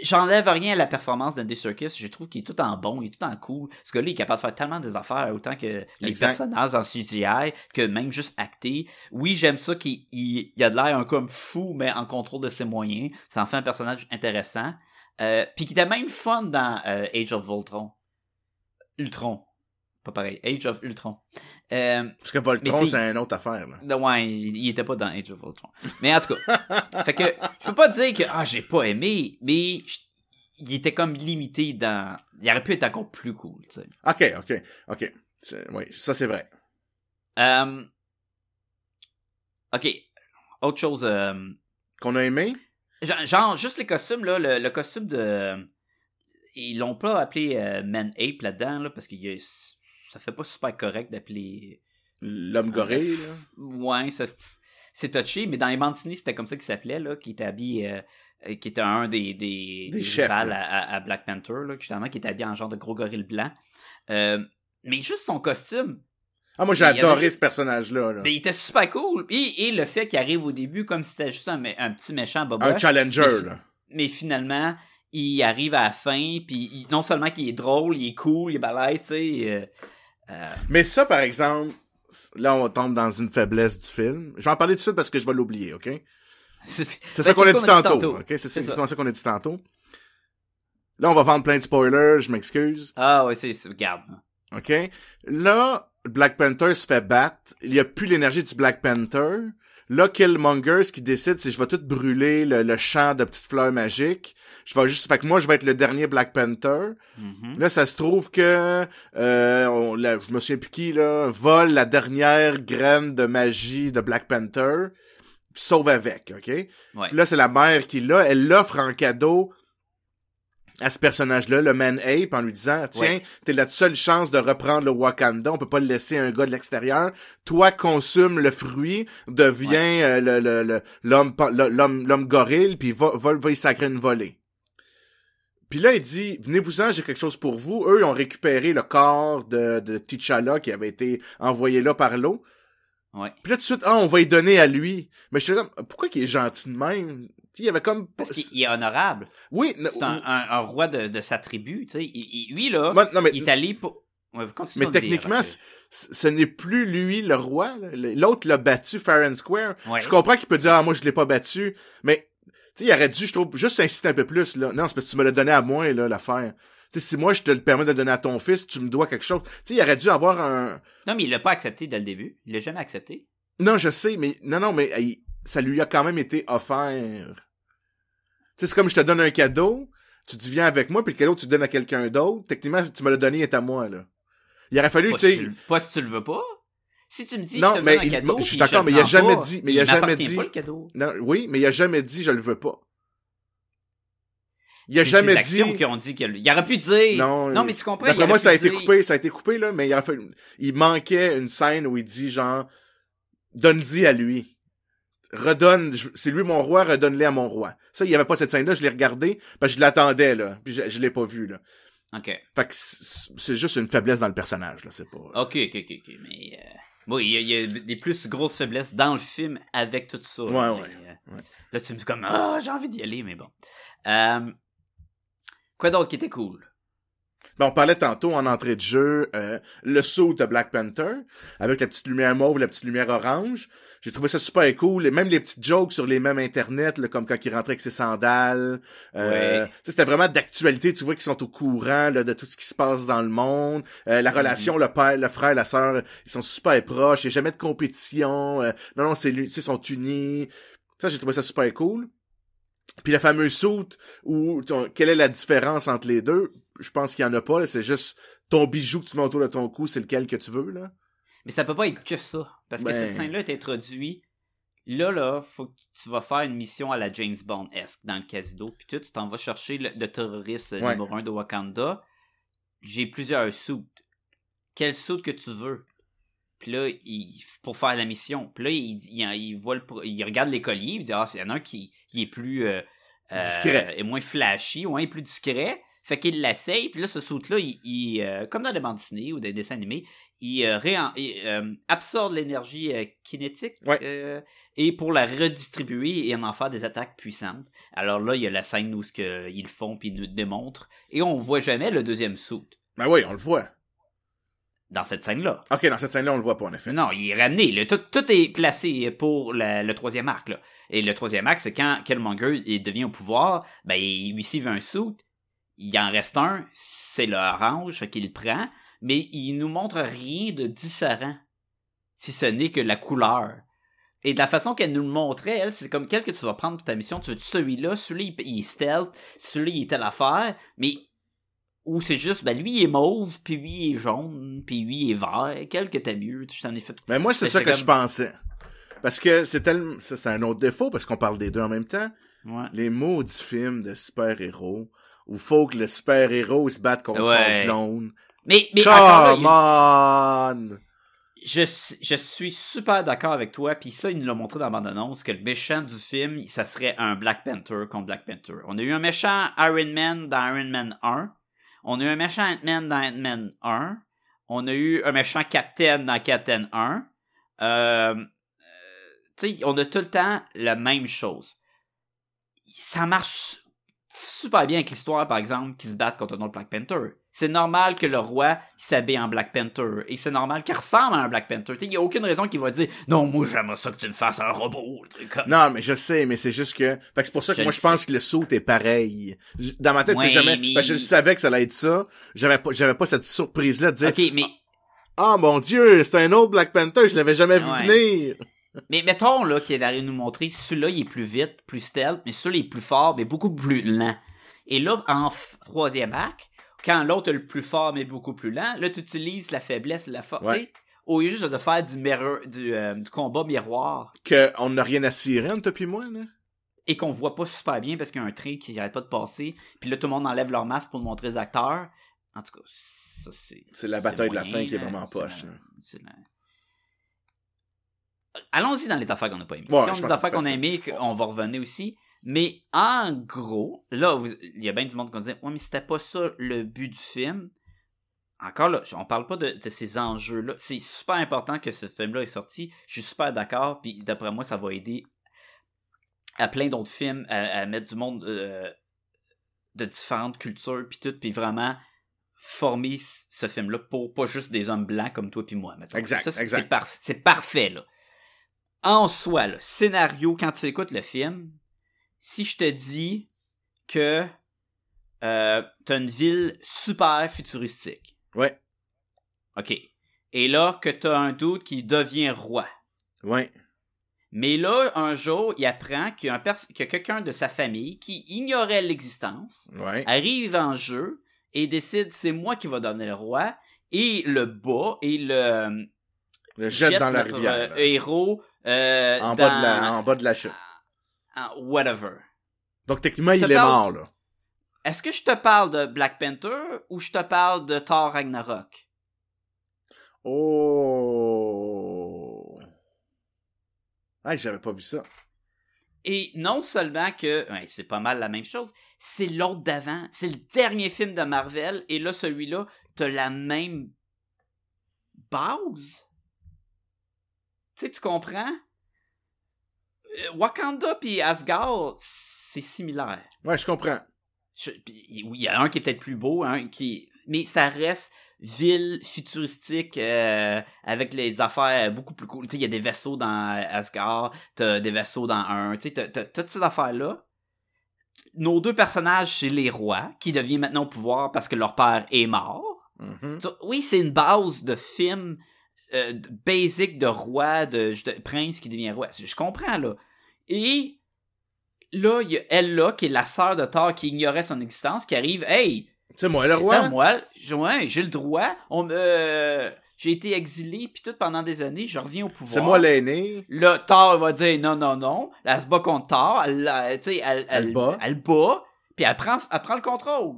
Speaker 1: J'enlève rien à la performance d'Andy Serkis. Je trouve qu'il est tout en bon, il est tout en cool. Ce gars-là, il est capable de faire tellement des affaires, autant que les
Speaker 3: Exact.
Speaker 1: personnages en CGI, que même juste acter. Oui, j'aime ça qu'il il, il a de l'air un comme fou, mais en contrôle de ses moyens. Ça en fait un personnage intéressant. Euh, Puis qui était même fun dans euh, Age of Voltron. Ultron. Pas pareil. Age of Ultron. Euh,
Speaker 3: Parce que Voltron, c'est une autre affaire, là.
Speaker 1: non, ouais, il, il était pas dans Age of Ultron. Mais en tout cas, fait que je peux pas dire que ah j'ai pas aimé, mais je- il était comme limité dans. Il aurait pu être encore plus cool, tu sais.
Speaker 3: OK, OK, OK. Oui, ça, c'est vrai.
Speaker 1: Euh, ok, autre chose. euh,
Speaker 3: Qu'on a aimé?
Speaker 1: genre, genre, juste les costumes là, le, le costume de. Ils l'ont pas appelé euh, Man Ape là-dedans là parce que y a- ça fait pas super correct d'appeler.
Speaker 3: L'homme gorille, là.
Speaker 1: Ouais, ça, c'est touché, mais dans les dessinées, c'était comme ça qu'il s'appelait, là, qui était habillé, euh, euh, qui était un des, des,
Speaker 3: Des chefs,
Speaker 1: rivales à, Black Panther, là, justement, qui était habillé en genre de gros gorille blanc. Euh, mais juste son costume,
Speaker 3: Ah, moi, j'ai
Speaker 1: avait
Speaker 3: adoré ce personnage-là, là.
Speaker 1: mais il était super cool. Et, et le fait qu'il arrive au début comme si c'était juste un, un petit méchant boboche.
Speaker 3: Un challenger,
Speaker 1: mais,
Speaker 3: là.
Speaker 1: mais finalement, il arrive à la fin, puis il- non seulement qu'il est drôle, il est cool, il est balèze, tu sais. euh, euh,
Speaker 3: Mais ça, par exemple, là, on tombe dans une faiblesse du film. Je vais en parler tout de suite parce que je vais l'oublier, OK?
Speaker 1: c'est
Speaker 3: C'est
Speaker 1: ben,
Speaker 3: ça qu'on a dit tantôt, OK? C'est
Speaker 1: ça.
Speaker 3: ça qu'on a dit tantôt. Là, on va vendre plein de spoilers, je m'excuse.
Speaker 1: Ah ouais, c'est, regarde.
Speaker 3: OK? Là, Black Panther se fait battre. Il y a plus l'énergie du Black Panther. Là, Killmonger, ce qu'il décide, c'est je vais tout brûler le, le champ de petites fleurs magiques. Je vais juste... Fait que moi, je vais être le dernier Black Panther.
Speaker 1: Mhm.
Speaker 3: Là, ça se trouve que... Euh, on, la- je me souviens plus qui, là, vole la dernière graine de magie de Black Panther. puis Sauve avec, OK?
Speaker 1: Ouais.
Speaker 3: Là, c'est la mère qui l'a. Elle l'offre en cadeau à ce personnage-là, le Man Ape, en lui disant, tiens,
Speaker 1: Ouais.
Speaker 3: t'es la seule chance de reprendre le Wakanda, on peut pas le laisser à un gars de l'extérieur. Toi, consume le fruit, deviens euh, le, le, le- l'homme, pa- le- l'homme, l'homme gorille, puis va, va, va y sacrer une volée. Puis là, il dit, venez-vous-en, j'ai quelque chose pour vous. Eux, ils ont récupéré le corps de, de T'Challa qui avait été envoyé là par l'eau.
Speaker 1: Ouais.
Speaker 3: Puis là, tout de suite, ah, on va y donner à lui. Mais je suis comme, pourquoi qu'il est gentil de même? Tu sais, il y avait comme...
Speaker 1: Parce qu'il est honorable.
Speaker 3: Oui,
Speaker 1: C'est un, un- un roi de, de sa tribu, tu sais. Il- il- lui, là,
Speaker 3: Moi, non, mais,
Speaker 1: il est allé pour... Ouais,
Speaker 3: mais techniquement, ce n'est plus lui le roi. L'autre l'a battu fair and square.
Speaker 1: Ouais.
Speaker 3: Je comprends qu'il peut dire, ah, moi, je l'ai pas battu. Mais, tu sais, il aurait dû, je trouve, juste insister un peu plus, là. Non, c'est parce que tu me l'as donné à moi, là, l'affaire. Tu sais, si moi, je te le permets de donner à ton fils, tu me dois quelque chose. Tu sais, il aurait dû avoir un...
Speaker 1: Non, mais il l'a pas accepté dès le début. Il l'a jamais accepté.
Speaker 3: Non, je sais, mais non, non, mais il- ça lui a quand même été offert. Tu sais, c'est comme je te donne un cadeau, tu dis viens avec moi, puis le cadeau tu le donnes à quelqu'un d'autre. Techniquement, si tu me l'as donné, il est à moi, là. Il aurait fallu,
Speaker 1: Pas
Speaker 3: tu
Speaker 1: si
Speaker 3: sais.
Speaker 1: tu, le- pas si tu le veux pas. Si tu me dis
Speaker 3: Non,
Speaker 1: je te
Speaker 3: mais
Speaker 1: un cadeau,
Speaker 3: je suis d'accord, mais il a jamais
Speaker 1: pas,
Speaker 3: dit- mais il a jamais dit-
Speaker 1: pas le cadeau.
Speaker 3: Non, oui, mais il a jamais dit je le veux pas. Il a jamais dit.
Speaker 1: qui ont dit qu'il il aurait pu dire.
Speaker 3: Non,
Speaker 1: non mais tu comprends.
Speaker 3: D'après moi, ça a été
Speaker 1: dire-
Speaker 3: coupé, ça a été coupé, là, mais il manquait une scène où il dit, genre, donne-y à lui. Redonne, c'est lui mon roi, redonne-les à mon roi. Ça, il y avait pas cette scène-là, je l'ai regardé, parce que je l'attendais, là, puis je, je l'ai pas vu, là.
Speaker 1: Ok.
Speaker 3: Fait que c'est juste une faiblesse dans le personnage, là, c'est pas...
Speaker 1: Ok, ok, ok, ok. Mais euh, bon, il y, a, il y a des plus grosses faiblesses dans le film avec tout ça.
Speaker 3: Ouais,
Speaker 1: là,
Speaker 3: ouais,
Speaker 1: mais, euh,
Speaker 3: ouais.
Speaker 1: Là, tu me dis comme ah, j'ai envie d'y aller, mais bon. Euh, quoi d'autre qui était cool?
Speaker 3: Ben, on parlait tantôt en entrée de jeu, euh, le saut de Black Panther, avec la petite lumière mauve, la petite lumière orange. J'ai trouvé ça super cool. Et même les petites jokes sur les mêmes internet, là, comme quand il rentrait avec ses sandales. Euh,
Speaker 1: Ouais.
Speaker 3: C'était vraiment d'actualité. Tu vois qu'ils sont au courant là, de tout ce qui se passe dans le monde. Euh, la relation, le père, le frère, la sœur, ils sont super proches. Il n'y a jamais de compétition. Euh, non, non, c'est ils sont unis. Ça, j'ai trouvé ça super cool. Puis la fameuse soute où quelle est la différence entre les deux? Je pense qu'il y en a pas. C'est juste ton bijou que tu mets autour de ton cou, c'est lequel que tu veux là.
Speaker 1: Mais ça peut pas être que ça. Parce que
Speaker 3: Ben.
Speaker 1: cette scène-là est introduite. Là, là, faut que tu vas faire une mission à la James Bond-esque dans le casino. Puis toi, tu t'en vas chercher le, le terroriste euh,
Speaker 3: Ouais.
Speaker 1: numéro un de Wakanda. J'ai plusieurs sous. Quel sou que tu veux? Puis là, il, pour faire la mission. Puis là, il, il, il voit le, il regarde les colliers. Il dit, ah, il y en a un qui, qui est plus... euh, euh,
Speaker 3: Discret.
Speaker 1: Et moins flashy. Ouais, plus discret. Fait qu'il l'essaye. Puis là, ce saut-là, il, il, euh, comme dans les bandes dessinées ou des dessins animés, il, euh, réen- il, euh, absorbe l'énergie euh, kinétique
Speaker 3: Ouais.
Speaker 1: et pour la redistribuer et en faire des attaques puissantes. Alors là, il y a la scène où ce que ils le font puis ils nous le démontrent et on voit jamais le deuxième saut
Speaker 3: Ben oui, on le voit.
Speaker 1: dans cette scène-là.
Speaker 3: Ok, dans cette scène-là, on le voit pas en effet.
Speaker 1: Non, il est ramené. là. Tout, tout est placé pour la- le troisième arc. Là. Et le troisième arc, c'est quand Killmonger il devient au pouvoir, ben, il receive un saut. Il en reste un, c'est le orange, fait qu'il prend, mais il nous montre rien de différent, si ce n'est que la couleur. Et de la façon qu'elle nous le montrait, elle, c'est comme quel que tu vas prendre pour ta mission. Tu veux celui-là, celui-là, il, est stealth, celui-là, il est telle affaire, mais ou c'est juste, ben lui il est mauve, puis lui il est jaune, puis lui il est vert, quel que t'as mieux, tu t'en es fait.
Speaker 3: Mais moi, c'est ça que
Speaker 1: comme-
Speaker 3: je pensais. Parce que c'est tellement... Ça, c'est un autre défaut, parce qu'on parle des deux en même temps.
Speaker 1: Ouais.
Speaker 3: Les maudits films de super-héros, où faut que le super-héros se batte contre
Speaker 1: Ouais.
Speaker 3: son clone.
Speaker 1: Mais, mais encore là, il
Speaker 3: Come on!
Speaker 1: je, je suis super d'accord avec toi, puis ça, il nous l'a montré dans la bande-annonce, que le méchant du film, ça serait un Black Panther contre Black Panther. On a eu un méchant Iron Man dans Iron Man 1, on a eu un méchant Ant-Man dans Ant-Man 1, on a eu un méchant Captain dans Captain 1, euh, euh, tu sais, on a tout le temps la même chose. Ça marche super bien avec l'histoire, par exemple, qui se battent contre un autre Black Panther. C'est normal que le roi il s'habille en Black Panther. Et c'est normal qu'il ressemble à un Black Panther. Il n'y a aucune raison qu'il va dire Non, moi j'aimerais ça que tu me fasses un robot. Comme...
Speaker 3: Non, mais je sais, mais c'est juste que. Fait que c'est pour ça que
Speaker 1: Je
Speaker 3: moi je pense que le saut est pareil. Dans ma tête, c'est jamais.
Speaker 1: mais-
Speaker 3: Parce que je savais que ça allait être ça. J'avais pas, j'avais pas cette surprise là de dire.
Speaker 1: Ok, mais,
Speaker 3: Ah mon dieu, c'est un autre Black Panther, je l'avais jamais vu
Speaker 1: Ouais.
Speaker 3: venir.
Speaker 1: Mais mettons là qu'il arrive nous montrer, celui-là il est plus vite, plus stealth, mais celui-là il est plus fort, mais beaucoup plus lent. Et là, en troisième acte, quand l'autre est le plus fort mais beaucoup plus lent, là tu utilises la faiblesse et la force.
Speaker 3: Ouais.
Speaker 1: tu sais, Au lieu juste de faire du, mirror, du, euh, du combat miroir
Speaker 3: Que on n'a rien à cirer entre toi pis moi, là?
Speaker 1: et qu'on voit pas super bien parce qu'il y a un train qui arrête pas de passer, puis là tout le monde enlève leur masque pour montrer les acteurs. En tout cas, ça c'est.
Speaker 3: C'est la bataille de la fin qui est vraiment poche,
Speaker 1: c'est la- Allons-y dans les affaires qu'on n'a pas aimées.
Speaker 3: Ouais,
Speaker 1: si on a des affaires qu'on a aimées, on va revenir aussi. Mais en gros, là, il y a bien du monde qui dit Ouais, mais c'était pas ça le but du film. Encore là, on parle pas de, de ces enjeux-là. C'est super important que ce film-là est sorti. Je suis super d'accord. Puis d'après moi, ça va aider à plein d'autres films à, à mettre du monde euh, de différentes cultures puis tout, puis vraiment former ce film-là pour pas juste des hommes blancs comme toi puis moi. mettons.
Speaker 3: Exact,
Speaker 1: Ça, c'est,
Speaker 3: exact.
Speaker 1: c'est parf- c'est parfait, là. En soi, là, scénario, quand tu écoutes le film, si je te dis que euh, t'as une ville super futuristique,
Speaker 3: Ouais,
Speaker 1: OK, et là que t'as un doute qui devient roi,
Speaker 3: ouais.
Speaker 1: mais là, un jour, il apprend qu'il a quelqu'un de sa famille qui ignorait l'existence,
Speaker 3: Ouais.
Speaker 1: arrive en jeu et décide c'est moi qui va donner le roi, et le bat et le
Speaker 3: Le jette dans la rivière.
Speaker 1: euh, héros euh,
Speaker 3: en, bas de la, en bas de la chute.
Speaker 1: en whatever.
Speaker 3: Donc techniquement, il est mort, là.
Speaker 1: Est-ce que je te parle de Black Panther ou je te parle de Thor Ragnarok?
Speaker 3: Oh. Ah, j'avais pas vu ça.
Speaker 1: Et non seulement que ouais, c'est pas mal la même chose, c'est l'autre d'avant. C'est le dernier film de Marvel et là, celui-là, t'as la même base? Tu sais, tu comprends? Euh, Wakanda puis Asgard, c'est similaire.
Speaker 3: Ouais, je comprends.
Speaker 1: Il y a un qui est peut-être plus beau, un qui. Mais ça reste ville futuristique euh, avec les affaires beaucoup plus cool. Tu sais, il y a des vaisseaux dans Asgard, t'as des vaisseaux dans un. Tu sais, t'as- toutes ces affaires-là. Nos deux personnages, c'est les rois, qui deviennent maintenant au pouvoir parce que leur père est mort.
Speaker 3: Mhm.
Speaker 1: Tu- Oui, c'est une base de film euh, de- basic de roi, de, de prince qui devient roi. Je comprends, là. Et là, il y a elle là, qui est la sœur de Thor, qui ignorait son existence, qui arrive, hey,
Speaker 3: C'est moi le roi.
Speaker 1: moi, ouais, j'ai le droit, on me, euh, j'ai été exilé, puis tout pendant des années, je reviens au pouvoir.
Speaker 3: C'est moi l'aîné.
Speaker 1: Là, Thor va dire non, non, non. Là, elle se bat contre Thor. Elle, tu sais, elle,
Speaker 3: Elle bat.
Speaker 1: Elle bat. Puis elle prend, elle prend le contrôle.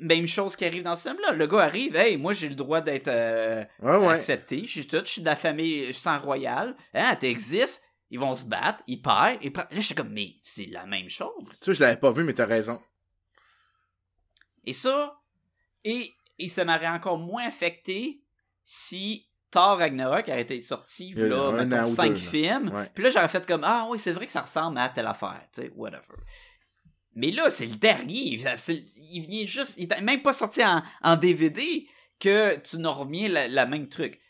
Speaker 1: Même chose qui arrive dans ce film-là. Le gars arrive, hey, moi j'ai le droit d'être euh,
Speaker 3: Ouais, ouais.
Speaker 1: accepté. Je suis tout, je suis de la famille, je suis sang royal. Hein, t'existes. Ils vont se battre, ils perdent. Ils Là, j'étais comme, mais c'est la même chose.
Speaker 3: Ça, je l'avais pas vu, mais t'as raison.
Speaker 1: Et ça, et, et ça m'aurait encore moins affecté si Thor Ragnarok avait été sorti,
Speaker 3: Il
Speaker 1: là, mettons, cinq
Speaker 3: là.
Speaker 1: films.
Speaker 3: Ouais.
Speaker 1: Puis là, j'aurais fait comme, ah oui, c'est vrai que ça ressemble à telle affaire, tu sais, whatever. Mais là, c'est le dernier. Il vient juste, il est même pas sorti en, en DVD que tu nous reviens la, la même truc.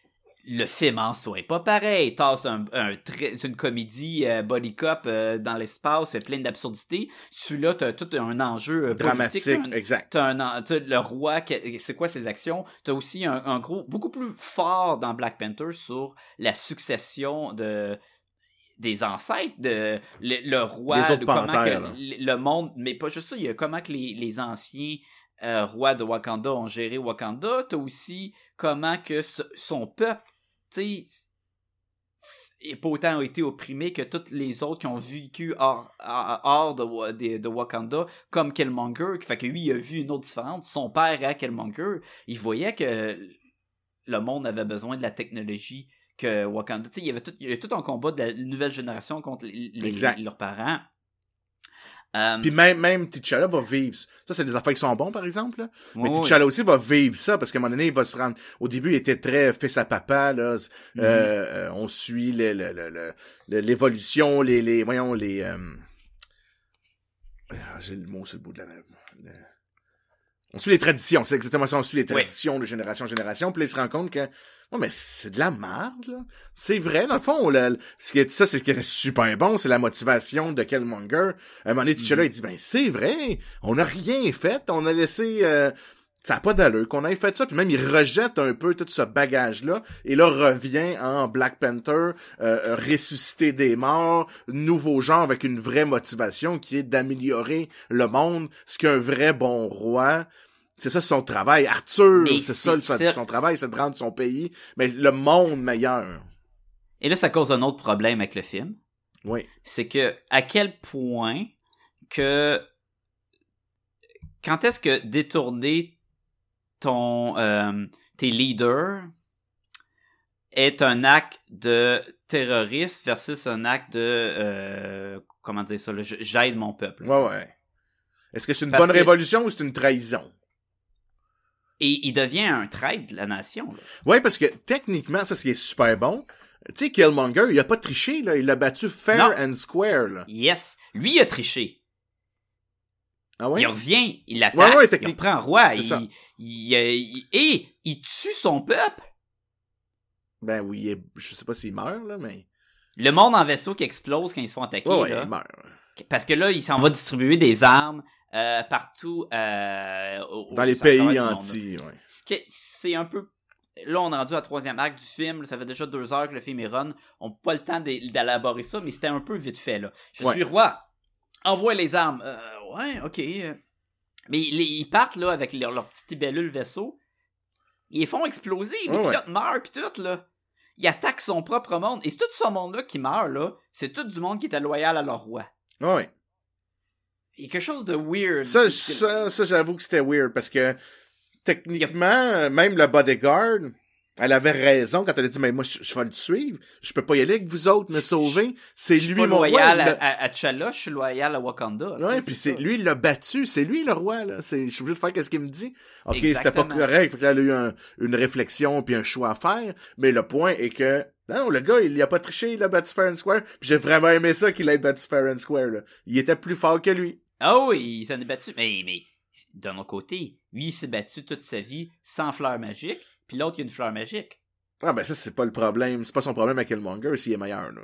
Speaker 1: Le film en soi est pas pareil. C'est un, une comédie euh, body cop euh, dans l'espace, c'est plein d'absurdités. Celui-là, t'as tout un enjeu euh,
Speaker 3: Dramatique,
Speaker 1: politique, un-
Speaker 3: exact.
Speaker 1: T'as un, en- t'as le roi, c'est quoi ses actions? T'as aussi un, un gros, beaucoup plus fort dans Black Panther sur la succession de des ancêtres de le, le roi, de comment
Speaker 3: panthères,
Speaker 1: que le monde, mais pas juste ça, il y a comment que les, les anciens euh, rois de Wakanda ont géré Wakanda. T'as aussi comment que ce- son peuple, tu sais, et pas autant ont été opprimés que tous les autres qui ont vécu hors, hors de, Wa- de, de Wakanda, comme Killmonger, fait que lui, il a vu une autre différence. Son père à Killmonger, il voyait que le monde avait besoin de la technologie que Wakanda. Tu sais, il y avait tout, il y avait tout un combat de la nouvelle génération contre les- les- leurs parents. Euh,
Speaker 3: Puis même, même T'Challa va vivre. Ça, c'est des affaires qui sont bons, par exemple. là. Mais T'Challa aussi va vivre ça, parce qu'à un moment donné, il va se rendre... Au début, il était très fils à papa, là.
Speaker 1: Mhm.
Speaker 3: Euh, euh, on suit le- le- le- le- le- l'évolution, les, les... Voyons, les... euh, Ah, J'ai le mot sur le bout de la lèvre. On suit les traditions, c'est exactement ça. On suit les traditions de génération en génération. Puis là, il se rend compte que, non, mais c'est de la merde, là. C'est vrai, dans le fond, le- ce qui est, ça, c'est ce qui est super bon, c'est la motivation de Killmonger. À un moment donné, T'Challa, il dit, ben, c'est vrai, on n'a rien fait, on a laissé, euh, ça n'a pas d'allure qu'on ait fait ça. Puis même, il rejette un peu tout ce bagage-là. Et là, revient en Black Panther, euh, euh, ressusciter des morts, nouveau genre avec une vraie motivation qui est d'améliorer le monde, ce qu'un vrai bon roi. C'est ça son travail. Arthur, c'est ça, son travail, c'est de rendre son pays, mais le monde meilleur.
Speaker 1: Et là, ça cause un autre problème avec le film.
Speaker 3: Oui.
Speaker 1: c'est que à quel point que quand est-ce que détourner ton euh, tes leaders est un acte de terroriste versus un acte de euh, comment dire ça j'aide mon peuple
Speaker 3: Ouais, ouais. Est-ce que c'est une
Speaker 1: Parce
Speaker 3: bonne
Speaker 1: que-
Speaker 3: révolution ou c'est une trahison?
Speaker 1: et il devient un traître de la nation là.
Speaker 3: Ouais, parce que techniquement, ça, ce qui est super bon, tu sais, Killmonger, il a pas triché, là. Il a battu fair
Speaker 1: Non.
Speaker 3: and square, là.
Speaker 1: yes lui il a triché
Speaker 3: Ah ouais?
Speaker 1: il revient il l'attaque
Speaker 3: Ouais, ouais,
Speaker 1: il reprend roi il, il- euh, il- et il tue son peuple?
Speaker 3: Ben oui, je sais pas s'il meurt, là, mais...
Speaker 1: Le monde en vaisseau qui explose quand ils se font attaquer.
Speaker 3: Ouais,
Speaker 1: là.
Speaker 3: il meurt.
Speaker 1: Parce que là, il s'en va distribuer des armes euh, partout euh, au-
Speaker 3: Dans les pays anti, ouais.
Speaker 1: C'est un peu... Là, on est rendu à la troisième acte du film. ça fait déjà deux heures que le film est run. On n'a pas le temps d'é- d'élaborer ça, mais c'était un peu vite fait. Là. Je suis roi. Envoie les armes. Euh, ouais, ok. Mais ils, ils partent là avec leur, leur petite libellule vaisseau. Ils font exploser. Les
Speaker 3: Ouais, ouais.
Speaker 1: pilotes meurent pis tout, là. Ils attaquent son propre monde. Et tout ce monde-là qui meurt, là, c'est tout du monde qui était loyal à leur roi.
Speaker 3: Ouais, ouais.
Speaker 1: Il y a quelque chose de weird.
Speaker 3: Ça, ça, ça j'avoue que c'était weird, parce que, techniquement, même le bodyguard, elle avait raison quand elle a dit, mais moi, je, je vais le suivre. Je peux pas y aller avec vous autres, me sauver. C'est
Speaker 1: je suis
Speaker 3: lui,
Speaker 1: pas
Speaker 3: mon roi.
Speaker 1: loyal à, à, T'Challa, je suis loyal à Wakanda.
Speaker 3: Ouais, puis c'est lui, il l'a battu. C'est lui le roi, là. C'est, je suis obligé de faire qu'est-ce qu'il me dit. Ok, c'était pas correct. Fait que là, elle a eu un- une réflexion puis un choix à faire. Mais le point est que, non, le gars, il y a pas triché, il a battu Fair and Square. Puis j'ai vraiment aimé ça qu'il ait battu Fair and Square, là. Il était plus fort que lui.
Speaker 1: Ah oui, il s'en est battu. Mais, mais d'un autre côté, lui, il s'est battu toute sa vie sans fleur magique, puis l'autre, il a une fleur magique.
Speaker 3: Ah, ben ça, c'est pas le problème. C'est pas son problème avec Killmonger s'il est meilleur, là.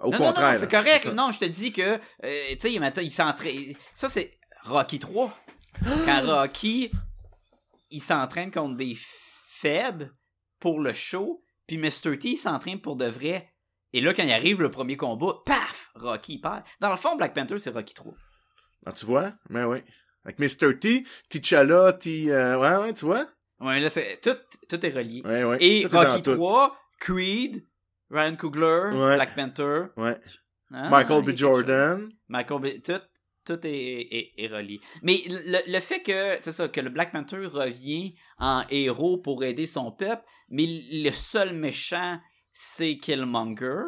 Speaker 3: Au
Speaker 1: non,
Speaker 3: contraire.
Speaker 1: non, c'est correct. Non, je te dis que, euh, tu sais, il s'entraîne. Ça, c'est Rocky 3. Quand Rocky, il s'entraîne contre des faibles pour le show, puis Mr. T, il s'entraîne pour de vrai. Et là, quand il arrive le premier combat, paf, Rocky perd. Dans le fond, Black Panther, c'est Rocky 3.
Speaker 3: Ah, tu vois? Ben oui. Avec Mr. T, T'Challa, T... euh, ouais, ouais, tu vois?
Speaker 1: Ouais, là, c'est tout, tout est relié.
Speaker 3: Ouais, ouais.
Speaker 1: Et
Speaker 3: Tout
Speaker 1: Rocky
Speaker 3: tout.
Speaker 1: 3, Creed, Ryan Coogler,
Speaker 3: Ouais.
Speaker 1: Black Panther,
Speaker 3: Ouais.
Speaker 1: hein,
Speaker 3: Michael B. Jordan.
Speaker 1: Michael B. Tout, tout est, est, est relié. Mais le, le fait que, c'est ça, que le Black Panther revient en héros pour aider son peuple, mais le seul méchant, c'est Killmonger.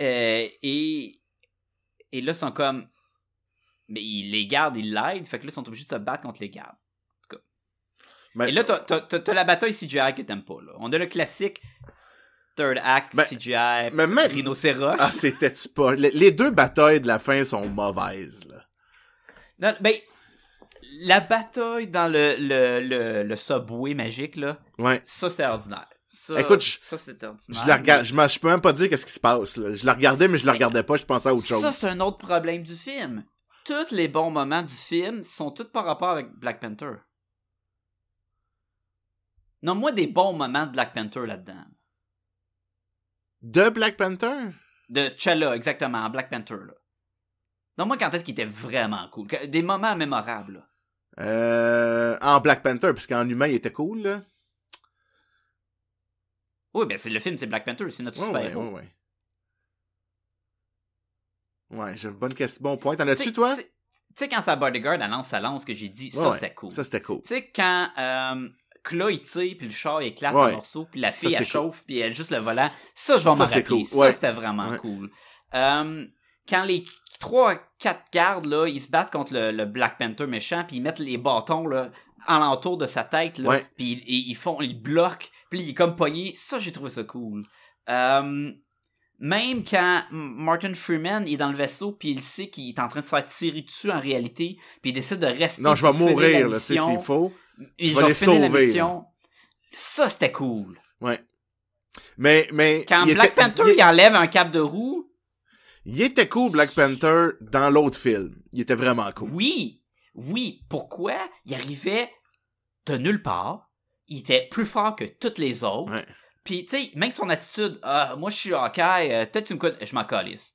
Speaker 1: Euh, et, et là, ils sont comme. Mais ils les gardent, ils l'aident, fait que là, ils sont obligés de se battre contre les gardes. Et là, t'as- t'as t'as- t'as la bataille CGI que t'aimes pas, là. On a le classique third act
Speaker 3: Ben,
Speaker 1: CGI,
Speaker 3: mais même-
Speaker 1: rhinocéros.
Speaker 3: Ah, c'était-tu pas... Les, deux batailles de la fin sont mauvaises, là.
Speaker 1: Non, ben, la bataille dans le, le, le, le subway magique, là,
Speaker 3: Ouais.
Speaker 1: ça, c'était ordinaire. Ça,
Speaker 3: Écoute, je-
Speaker 1: ça, c'était ordinaire.
Speaker 3: Je la je, je peux même pas dire qu'est-ce qui se passe, là. Je la regardais, mais je la regardais pas, je pensais à autre chose.
Speaker 1: Ça, c'est un autre problème du film. Tous les bons moments du film sont tous par rapport avec Black Panther. Non, moi, des bons moments de Black Panther là-dedans.
Speaker 3: De Black Panther?
Speaker 1: De T'Challa, exactement, Black Panther, là. Non, moi, quand est-ce qu'il était vraiment cool? Des moments mémorables, là.
Speaker 3: Euh, en Black Panther, parce qu'en humain, il était cool, là.
Speaker 1: Oui, ben, c'est le film, c'est Black Panther, c'est notre
Speaker 3: Ouais, ouais,
Speaker 1: super-héros.
Speaker 3: ouais, ouais. Ouais, j'ai une bonne question. Bon point. T'en
Speaker 1: Tu
Speaker 3: as-tu, toi?
Speaker 1: Tu sais- quand sa bodyguard, lance sa lance, que j'ai dit, ça, c'était cool.
Speaker 3: Ça, c'était cool.
Speaker 1: Tu sais, quand euh, Tire, puis le char éclate
Speaker 3: Ouais.
Speaker 1: en morceaux, puis la fille
Speaker 3: Ça,
Speaker 1: elle
Speaker 3: c'est cool.
Speaker 1: chauffe, puis elle juste le volant, ça je vais m'en
Speaker 3: c'est
Speaker 1: rappeler.
Speaker 3: cool.
Speaker 1: Ça
Speaker 3: Ouais.
Speaker 1: c'était vraiment
Speaker 3: Ouais.
Speaker 1: cool. Euh, quand les trois, quatre gardes là, ils se battent contre le, le Black Panther méchant, puis ils mettent les bâtons là alentour de sa tête là, puis ils, ils font, ils bloquent, puis il est comme pogné. Ça j'ai trouvé ça cool. Euh, même quand Martin Freeman est dans le vaisseau puis il sait qu'il est en train de se faire tirer dessus en réalité puis il décide de rester
Speaker 3: Non, je vais mourir, là, s'il faut.
Speaker 1: Et
Speaker 3: vais les sauver,
Speaker 1: mission. ça c'était cool
Speaker 3: Ouais. Mais, mais.
Speaker 1: quand Black
Speaker 3: était-
Speaker 1: Panther
Speaker 3: il-
Speaker 1: il enlève un cap de roue
Speaker 3: Il était cool, Black Panther, dans l'autre film. Il était vraiment cool.
Speaker 1: oui oui pourquoi il arrivait de nulle part? Il était plus fort que toutes les autres
Speaker 3: Ouais.
Speaker 1: Puis, tu sais, même son attitude, ah, moi, je suis Hawkeye, euh, peut-être tu me connais, je m'en calisse.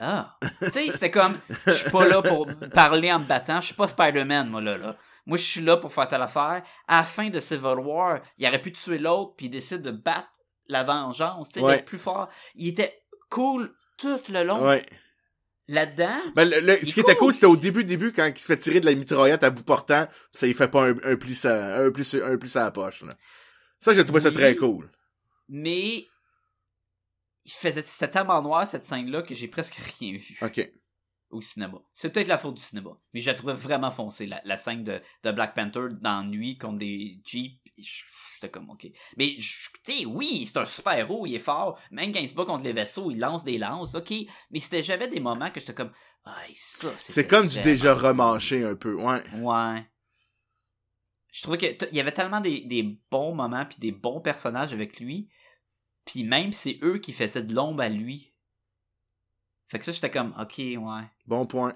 Speaker 1: Ah, tu sais, c'était comme, je suis pas là pour parler en me battant, je suis pas Spider-Man, moi, là, là. Moi, je suis là pour faire telle affaire. À la fin de Civil War, il aurait pu tuer l'autre, puis il décide de battre la vengeance, tu sais,
Speaker 3: Ouais.
Speaker 1: d'être plus fort. Il était cool tout le long.
Speaker 3: Ouais.
Speaker 1: Là-dedans,
Speaker 3: Ben, le, le- ce qui était
Speaker 1: cool.
Speaker 3: c'était au début, début, quand il se fait tirer de la mitraillette à bout portant, ça il fait pas un, un pli à, un pli, un pli à la poche, là. Ça, j'ai trouvé ça très cool.
Speaker 1: mais il faisait, c'était tellement noir, cette scène-là, que j'ai presque rien vu.
Speaker 3: OK.
Speaker 1: Au cinéma. C'est peut-être la faute du cinéma, mais je la trouvais vraiment foncée, la, la scène de, de Black Panther dans nuit contre des Jeeps. J'étais comme, ok. Mais, tu sais, oui, c'est un super héros, il est fort. Même quand il se bat contre les vaisseaux, il lance des lances, ok. Mais c'était jamais des moments que j'étais comme, ah, ça,
Speaker 3: C'est comme du déjà remanché un peu, ouais.
Speaker 1: Ouais. Je trouvais que t- il y avait tellement des, des bons moments puis des bons personnages avec lui. Puis même c'est eux qui faisaient de l'ombre à lui. Fait que ça j'étais comme OK, ouais.
Speaker 3: Bon point.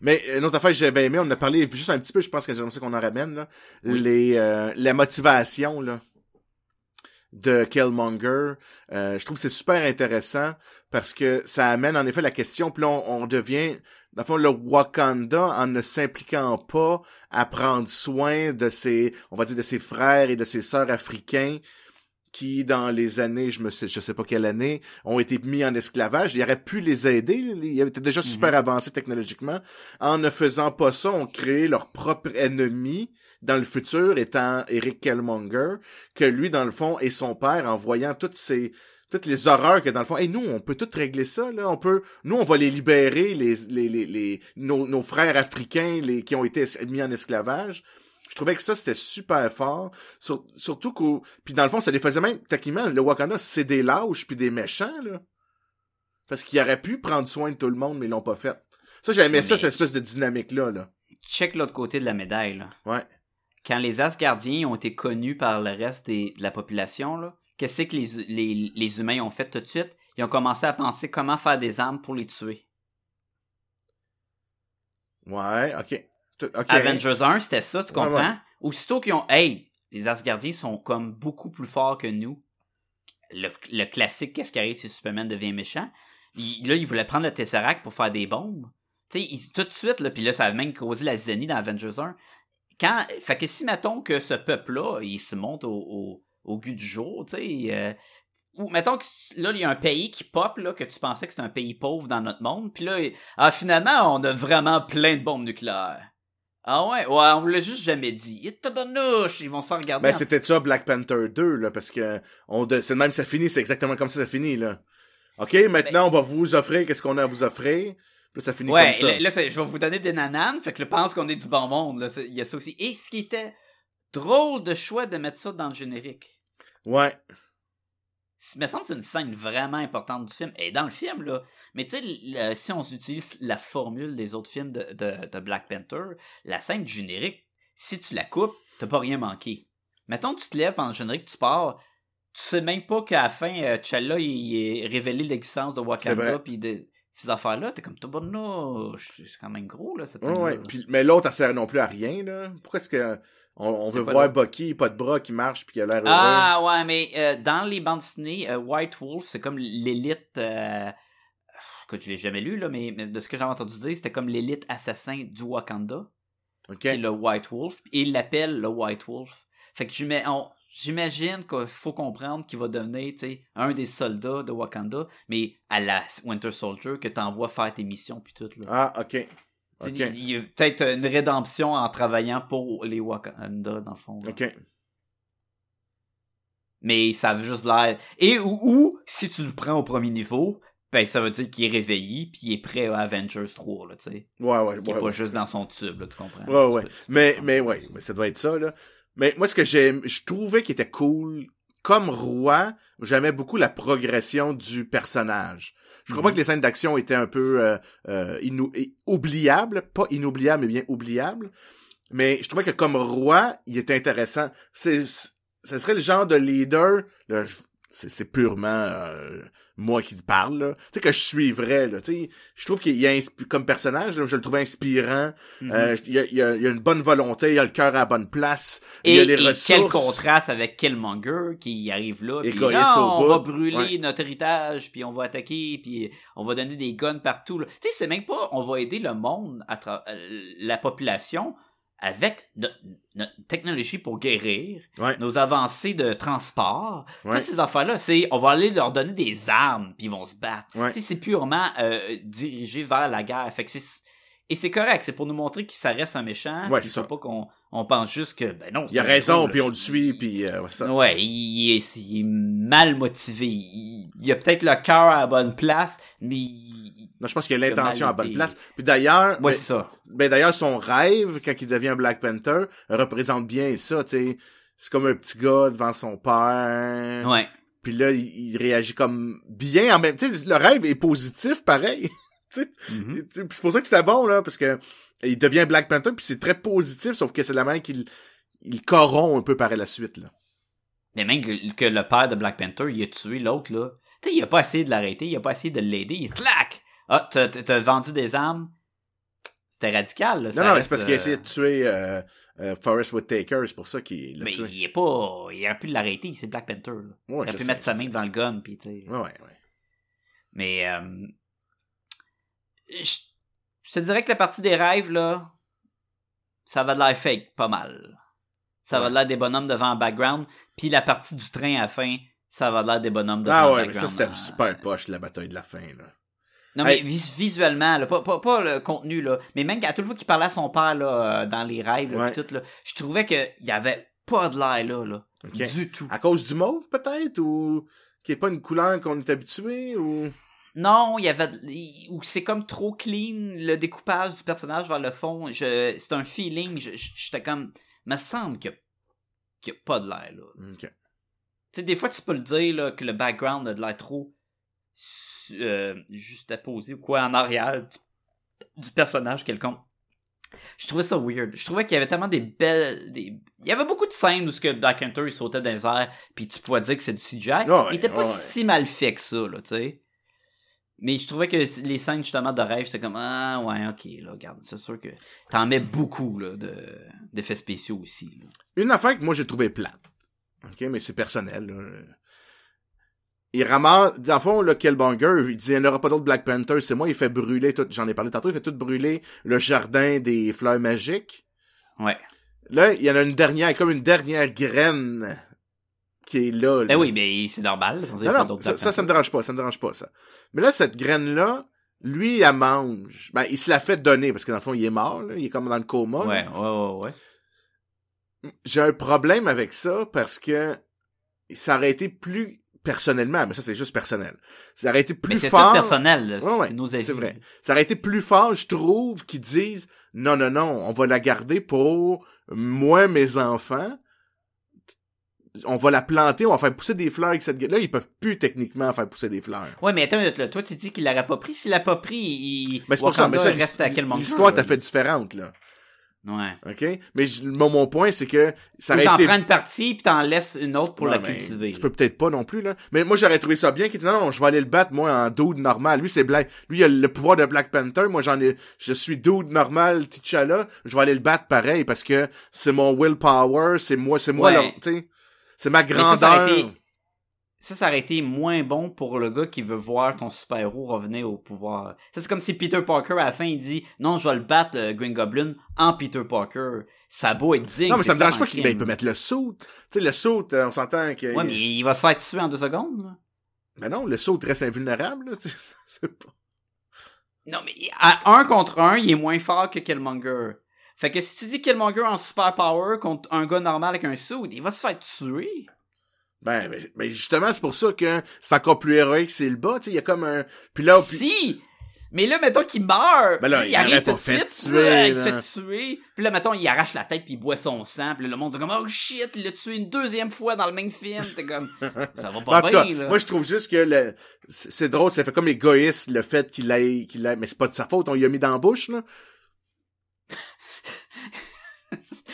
Speaker 3: Mais une autre affaire que j'avais aimé, on en a parlé juste un petit peu, je pense que j'aimerais ça qu'on en ramène, là.
Speaker 1: Oui.
Speaker 3: Les, euh, la motivation, là, de Killmonger. Euh, je trouve que c'est super intéressant parce que ça amène en effet la question, puis là, on, on devient, dans le fond, le Wakanda en ne s'impliquant pas à prendre soin de ses, on va dire, de ses frères et de ses sœurs africains qui, dans les années, je me sais, je sais pas quelle année, ont été mis en esclavage. Il aurait pu les aider. Ils étaient déjà super
Speaker 1: Mhm.
Speaker 3: avancés technologiquement. En ne faisant pas ça, on créé leur propre ennemi dans le futur, étant Eric Killmonger, que lui, dans le fond, et son père, en voyant toutes ces toutes les horreurs que dans le fond, hey, nous, on peut tout régler ça, là. On peut, nous, on va les libérer, les, les, les, les- nos, nos frères africains, les, qui ont été mis en esclavage. Je trouvais que ça, c'était super fort. Sur- surtout qu'au, puis dans le fond, ça les faisait même, techniquement, le Wakanda, c'est des lâches puis des méchants, là. Parce qu'ils auraient pu prendre soin de tout le monde, mais ils l'ont pas fait. Ça, j'aimais ça, cette espèce de dynamique-là, là.
Speaker 1: Check l'autre côté de la médaille là.
Speaker 3: Ouais.
Speaker 1: Quand les Asgardiens ont été connus par le reste des- de la population là, qu'est-ce que les, les, les humains ont fait tout de suite? Ils ont commencé à penser comment faire des armes pour les tuer.
Speaker 3: Ouais, ok.
Speaker 1: Avengers 1, c'était ça, tu
Speaker 3: Ouais,
Speaker 1: comprends?
Speaker 3: ouais.
Speaker 1: Aussitôt qu'ils ont, hey, les Asgardiens sont comme beaucoup plus forts que nous. Le, le classique, qu'est-ce qui arrive si Superman devient méchant? Il- là, ils voulaient prendre le Tesseract pour faire des bombes. Tu sais, tout de suite, là, puis là, ça a même causé la zénie dans Avengers 1. Quand, fait que si, mettons que ce peuple-là, il se monte au, au, au goût du jour, tu sais, euh, ou mettons que là, il y a un pays qui pop, là, que tu pensais que c'était un pays pauvre dans notre monde, puis là, ah, finalement, on a vraiment plein de bombes nucléaires. Ah ouais, ouais, on vous l'a juste jamais dit. Tabarnouche, ils vont se faire regarder.
Speaker 3: Ben,
Speaker 1: en-
Speaker 3: c'était ça, Black Panther 2, là, parce que, on de, c'est même ça finit, c'est exactement comme ça ça finit, là. OK, maintenant, on va vous offrir qu'est-ce qu'on a à vous offrir? Puis là, ça finit
Speaker 1: Ouais,
Speaker 3: comme ça.
Speaker 1: là, là, je vais vous donner des nananes, fait que je pense qu'on est du bon monde. là, Il y a ça aussi. Et ce qui était drôle de choix de mettre ça dans le générique.
Speaker 3: Ouais.
Speaker 1: Il me semble que c'est une scène vraiment importante du film. Et dans le film, là. Mais tu sais, le- si on utilise la formule des autres films de, de, de Black Panther, la scène du générique, si tu la coupes, t'as pas rien manqué. Mettons tu te lèves pendant le générique, tu pars, tu sais même pas qu'à la fin, euh, T'Challa, il, est révélé l'existence de Wakanda, puis de ces affaires-là, t'es comme, tabarnouche, c'est quand même gros, là, cette
Speaker 3: Ouais,
Speaker 1: scène-là.
Speaker 3: ouais. Puis, mais l'autre, elle sert non plus à rien, là. Pourquoi est-ce que, on, veut voir
Speaker 1: là.
Speaker 3: Bucky, pas de bras, qui marche, puis qui a l'air heureux.
Speaker 1: Ah ouais, mais euh, dans les bandes dessinées, euh, White Wolf, c'est comme l'élite. Euh... Écoute, je l'ai jamais lu, là, mais, mais de ce que j'ai entendu dire, c'était comme l'élite assassin du Wakanda, qui est le White Wolf, et il l'appelle le White Wolf. Fait que j'imagine qu'il faut comprendre qu'il va devenir, un des soldats de Wakanda, mais à la Winter Soldier, que t'envoies faire tes missions puis tout, là.
Speaker 3: Ah, OK.
Speaker 1: Il il y a peut-être une rédemption en travaillant pour les Wakanda, dans le fond. là.
Speaker 3: OK.
Speaker 1: mais ça veut juste l'air. Et ou, ou, si tu le prends au premier niveau, ben ça veut dire qu'il est réveillé puis il est prêt à Avengers 3 là, tu sais.
Speaker 3: Ouais, ouais,
Speaker 1: Qu'il est
Speaker 3: ouais.
Speaker 1: pas
Speaker 3: ouais.
Speaker 1: juste dans son tube là, tu comprends?
Speaker 3: Ouais, ouais.
Speaker 1: peux- tu peux
Speaker 3: Mais, mais
Speaker 1: ça
Speaker 3: ouais, mais ça doit être ça, là. Mais moi, ce que j'aime, je trouvais qu'il était cool comme roi, j'aimais beaucoup la progression du personnage. Je crois pas
Speaker 1: Mhm.
Speaker 3: que les scènes d'action étaient un peu euh, euh, oubliables, pas inoubliables, mais bien oubliables. Mais je trouvais que comme roi, il était intéressant. C'est, ce serait le genre de leader. là, je- c'est, c'est purement euh, moi qui te parle. là. Tu sais que je suivrais. Là, tu sais, je trouve qu'il y a comme personnage, là, je le trouvais inspirant.
Speaker 1: Mhm.
Speaker 3: Euh, il, y a, il y a- il y a une bonne volonté, il a le cœur à la bonne place. il y
Speaker 1: Et,
Speaker 3: a les
Speaker 1: et
Speaker 3: ressources.
Speaker 1: quel contraste avec Killmonger qui arrive là, puis non,
Speaker 3: au
Speaker 1: on va brûler
Speaker 3: Ouais.
Speaker 1: notre héritage, puis on va attaquer, puis on va donner des guns partout. Tu sais, c'est même pas on va aider le monde, à euh, la population, avec no- notre technologie pour guérir,
Speaker 3: Ouais.
Speaker 1: nos avancées de transport,
Speaker 3: Ouais.
Speaker 1: toutes ces affaires-là, c'est on va aller leur donner des armes, puis ils vont se battre.
Speaker 3: Ouais.
Speaker 1: C'est purement euh, dirigé vers la guerre. Fait que c'est et c'est correct, c'est pour nous montrer que ça reste un méchant.
Speaker 3: Ouais, c'est
Speaker 1: pas qu'on on pense juste que ben non.
Speaker 3: Il a raison, puis on le suit, puis euh, ça.
Speaker 1: Ouais, il est, il est mal motivé. Il, il a peut-être le cœur à la bonne place, mais il-
Speaker 3: Non, je pense qu'il a l'intention à bonne place. Puis d'ailleurs,
Speaker 1: ouais,
Speaker 3: ben,
Speaker 1: c'est ça.
Speaker 3: ben d'ailleurs, son rêve, quand il devient Black Panther, représente bien ça, tu sais. C'est comme un petit gars devant son père.
Speaker 1: Ouais.
Speaker 3: Puis là, il, il réagit comme bien en même sais, le rêve est positif, pareil.
Speaker 1: Mhm.
Speaker 3: sais, c'est pour ça que c'était bon, là, parce que il devient Black Panther, puis c'est très positif, sauf que c'est la manière qu'il il corrompt un peu par la suite, là.
Speaker 1: Mais même que, que le père de Black Panther, il a tué l'autre, là. Tu sais, il a pas essayé de l'arrêter, il a pas essayé de l'aider. Il clac! Ah, t'as, vendu des armes? C'était radical, là. ça
Speaker 3: non, non,
Speaker 1: reste,
Speaker 3: c'est parce qu'il a
Speaker 1: euh,
Speaker 3: essayé de tuer euh, euh, Forrest Whitaker, c'est pour ça qu'il l'a
Speaker 1: Mais
Speaker 3: tué.
Speaker 1: il est pas. Il aurait pu l'arrêter, c'est Black Panther, là.
Speaker 3: Ouais,
Speaker 1: il aurait pu
Speaker 3: sais,
Speaker 1: mettre sa main devant le gun, pis tu sais.
Speaker 3: Ouais, ouais.
Speaker 1: Mais euh, je, je te dirais que la partie des rêves, là, ça va de l'air fake, pas mal. Ça va de l'air des bonhommes devant un background, puis la partie du train à la fin, ça va de l'air des bonhommes devant
Speaker 3: Ah
Speaker 1: un
Speaker 3: ouais, mais ça,
Speaker 1: background.
Speaker 3: c'était
Speaker 1: Euh,
Speaker 3: super poche, la bataille de la fin, là.
Speaker 1: Non, mais
Speaker 3: Hey.
Speaker 1: vis- visuellement, là, pas, pas, pas le contenu, là, mais même à toute fois qu'il parlait à son père là, euh, dans les rêves, là,
Speaker 3: Ouais.
Speaker 1: pis tout, là, je trouvais qu'il y avait pas de l'air là, là du tout.
Speaker 3: À cause du mauve, peut-être, ou qui est pas une couleur qu'on est habitué, ou...
Speaker 1: Non, il y avait ou c'est comme trop clean le découpage du personnage vers le fond. Je c'est un feeling. J'étais comme, me semble a, qu'il y a pas de l'air là. Tu sais, des fois tu peux le dire là, que le background a de l'air trop euh, juste à poser ou quoi en arrière du, du personnage quelconque. Je trouvais ça weird. Je trouvais qu'il y avait tellement des belles. Des... Il y avait beaucoup de scènes où ce que Black Hunter il sautait dans les airs, puis tu pouvais dire que c'est du CGI.
Speaker 3: Ouais,
Speaker 1: il était pas
Speaker 3: ouais.
Speaker 1: si mal fait que ça, là, tu sais. Mais je trouvais que les scènes justement de rêve, c'était comme Ah ouais, ok, là, regarde, c'est sûr que t'en mets beaucoup là, de, d'effets spéciaux aussi. Là.
Speaker 3: Une affaire que moi j'ai trouvé plate. OK, mais c'est personnel. Là. Il ramasse, dans le fond, le Killmonger, il dit, il n'y aura pas d'autre Black Panther, c'est moi, il fait brûler tout, j'en ai parlé tantôt, il fait tout brûler le jardin des fleurs magiques.
Speaker 1: Ouais.
Speaker 3: Là, il y en a une dernière, comme une dernière graine qui est là. là.
Speaker 1: Ben oui, mais c'est normal. sans
Speaker 3: Non, non, ça, ça, ça me dérange pas, ça me dérange pas, ça. Mais là, cette graine-là, lui, il la mange. Ben, il se la fait donner, parce que dans le fond, il est mort, là. Il est comme dans le coma. là.
Speaker 1: Ouais, ouais, ouais, ouais.
Speaker 3: j'ai un problème avec ça parce que ça aurait été plus personnellement, mais ça c'est juste personnel. Ça aurait été plus
Speaker 1: Mais c'est
Speaker 3: fort.
Speaker 1: tout personnel, là,
Speaker 3: Ouais, ouais,
Speaker 1: c'est nos avis.
Speaker 3: c'est vrai. Ça aurait été plus fort, je trouve, qu'ils disent non, non, non, on va la garder pour moi, mes enfants. On va la planter, on va faire pousser des fleurs avec cette Là, ils peuvent plus techniquement faire pousser des fleurs.
Speaker 1: Ouais, mais attends une minute, là. Toi, tu dis qu'il l'aurait pas pris. S'il l'a pas pris, il.
Speaker 3: Mais c'est pour ça, mais ça,
Speaker 1: reste à quel moment?
Speaker 3: l'histoire t'a fait différente, là.
Speaker 1: Ouais.
Speaker 3: OK? Mais je- mon, mon point, c'est que ça aurait
Speaker 1: t'en
Speaker 3: été
Speaker 1: prends une partie, puis t'en laisses une autre pour la cultiver.
Speaker 3: Tu peux peut-être pas non plus, là. Mais moi, j'aurais trouvé ça bien qu'il dise, non, non, je vais aller le battre, moi, en dude normal. Lui, c'est Black. Lui, il a le pouvoir de Black Panther. Moi, j'en ai, je suis dude normal, T'Challa. Je vais aller le battre pareil parce que c'est mon willpower, c'est moi, c'est moi,
Speaker 1: Ouais.
Speaker 3: là, tu sais. C'est ma
Speaker 1: ça, ça
Speaker 3: grandeur.
Speaker 1: été- Ça, ça aurait été moins bon pour le gars qui veut voir ton super-héros revenir au pouvoir. Ça, c'est comme si Peter Parker, à la fin, il dit « Non, je vais le battre, le Green Goblin, en Peter Parker. » Ça a beau être digne.
Speaker 3: non, mais ça me dérange pas qu'il ben, peut mettre le saut. Tu sais, le saut, euh, on s'entend que.
Speaker 1: Ouais, mais il va se faire tuer en deux secondes, là.
Speaker 3: Ben non, le saut reste invulnérable, là, tu sais, c'est pas.
Speaker 1: Non, mais à un contre un, il est moins fort que Killmonger. Fait que si tu dis Killmonger en super power contre un gars normal avec un suit, il va se faire tuer.
Speaker 3: Ben, ben, ben, justement, c'est pour ça que c'est encore plus héroïque, c'est le bas, tu sais, il y a comme un. Puis là, puis.
Speaker 1: Si! Mais là, mettons qu'il meurt.
Speaker 3: Ben là, il
Speaker 1: il arrive tout de suite.
Speaker 3: tuer,
Speaker 1: ouais, il se
Speaker 3: là.
Speaker 1: fait tuer. Puis là, mettons, il arrache la tête puis il boit son sang. Puis là, le monde dit comme, oh shit, il l'a tué une deuxième fois dans le même film. T'es comme, ça va
Speaker 3: Mais
Speaker 1: pas
Speaker 3: en tout
Speaker 1: bien,
Speaker 3: cas,
Speaker 1: là.
Speaker 3: moi je trouve juste que le c'est drôle, ça fait comme égoïste le fait qu'il ait qu'il ait mais c'est pas de sa faute, on lui a mis dans la bouche là.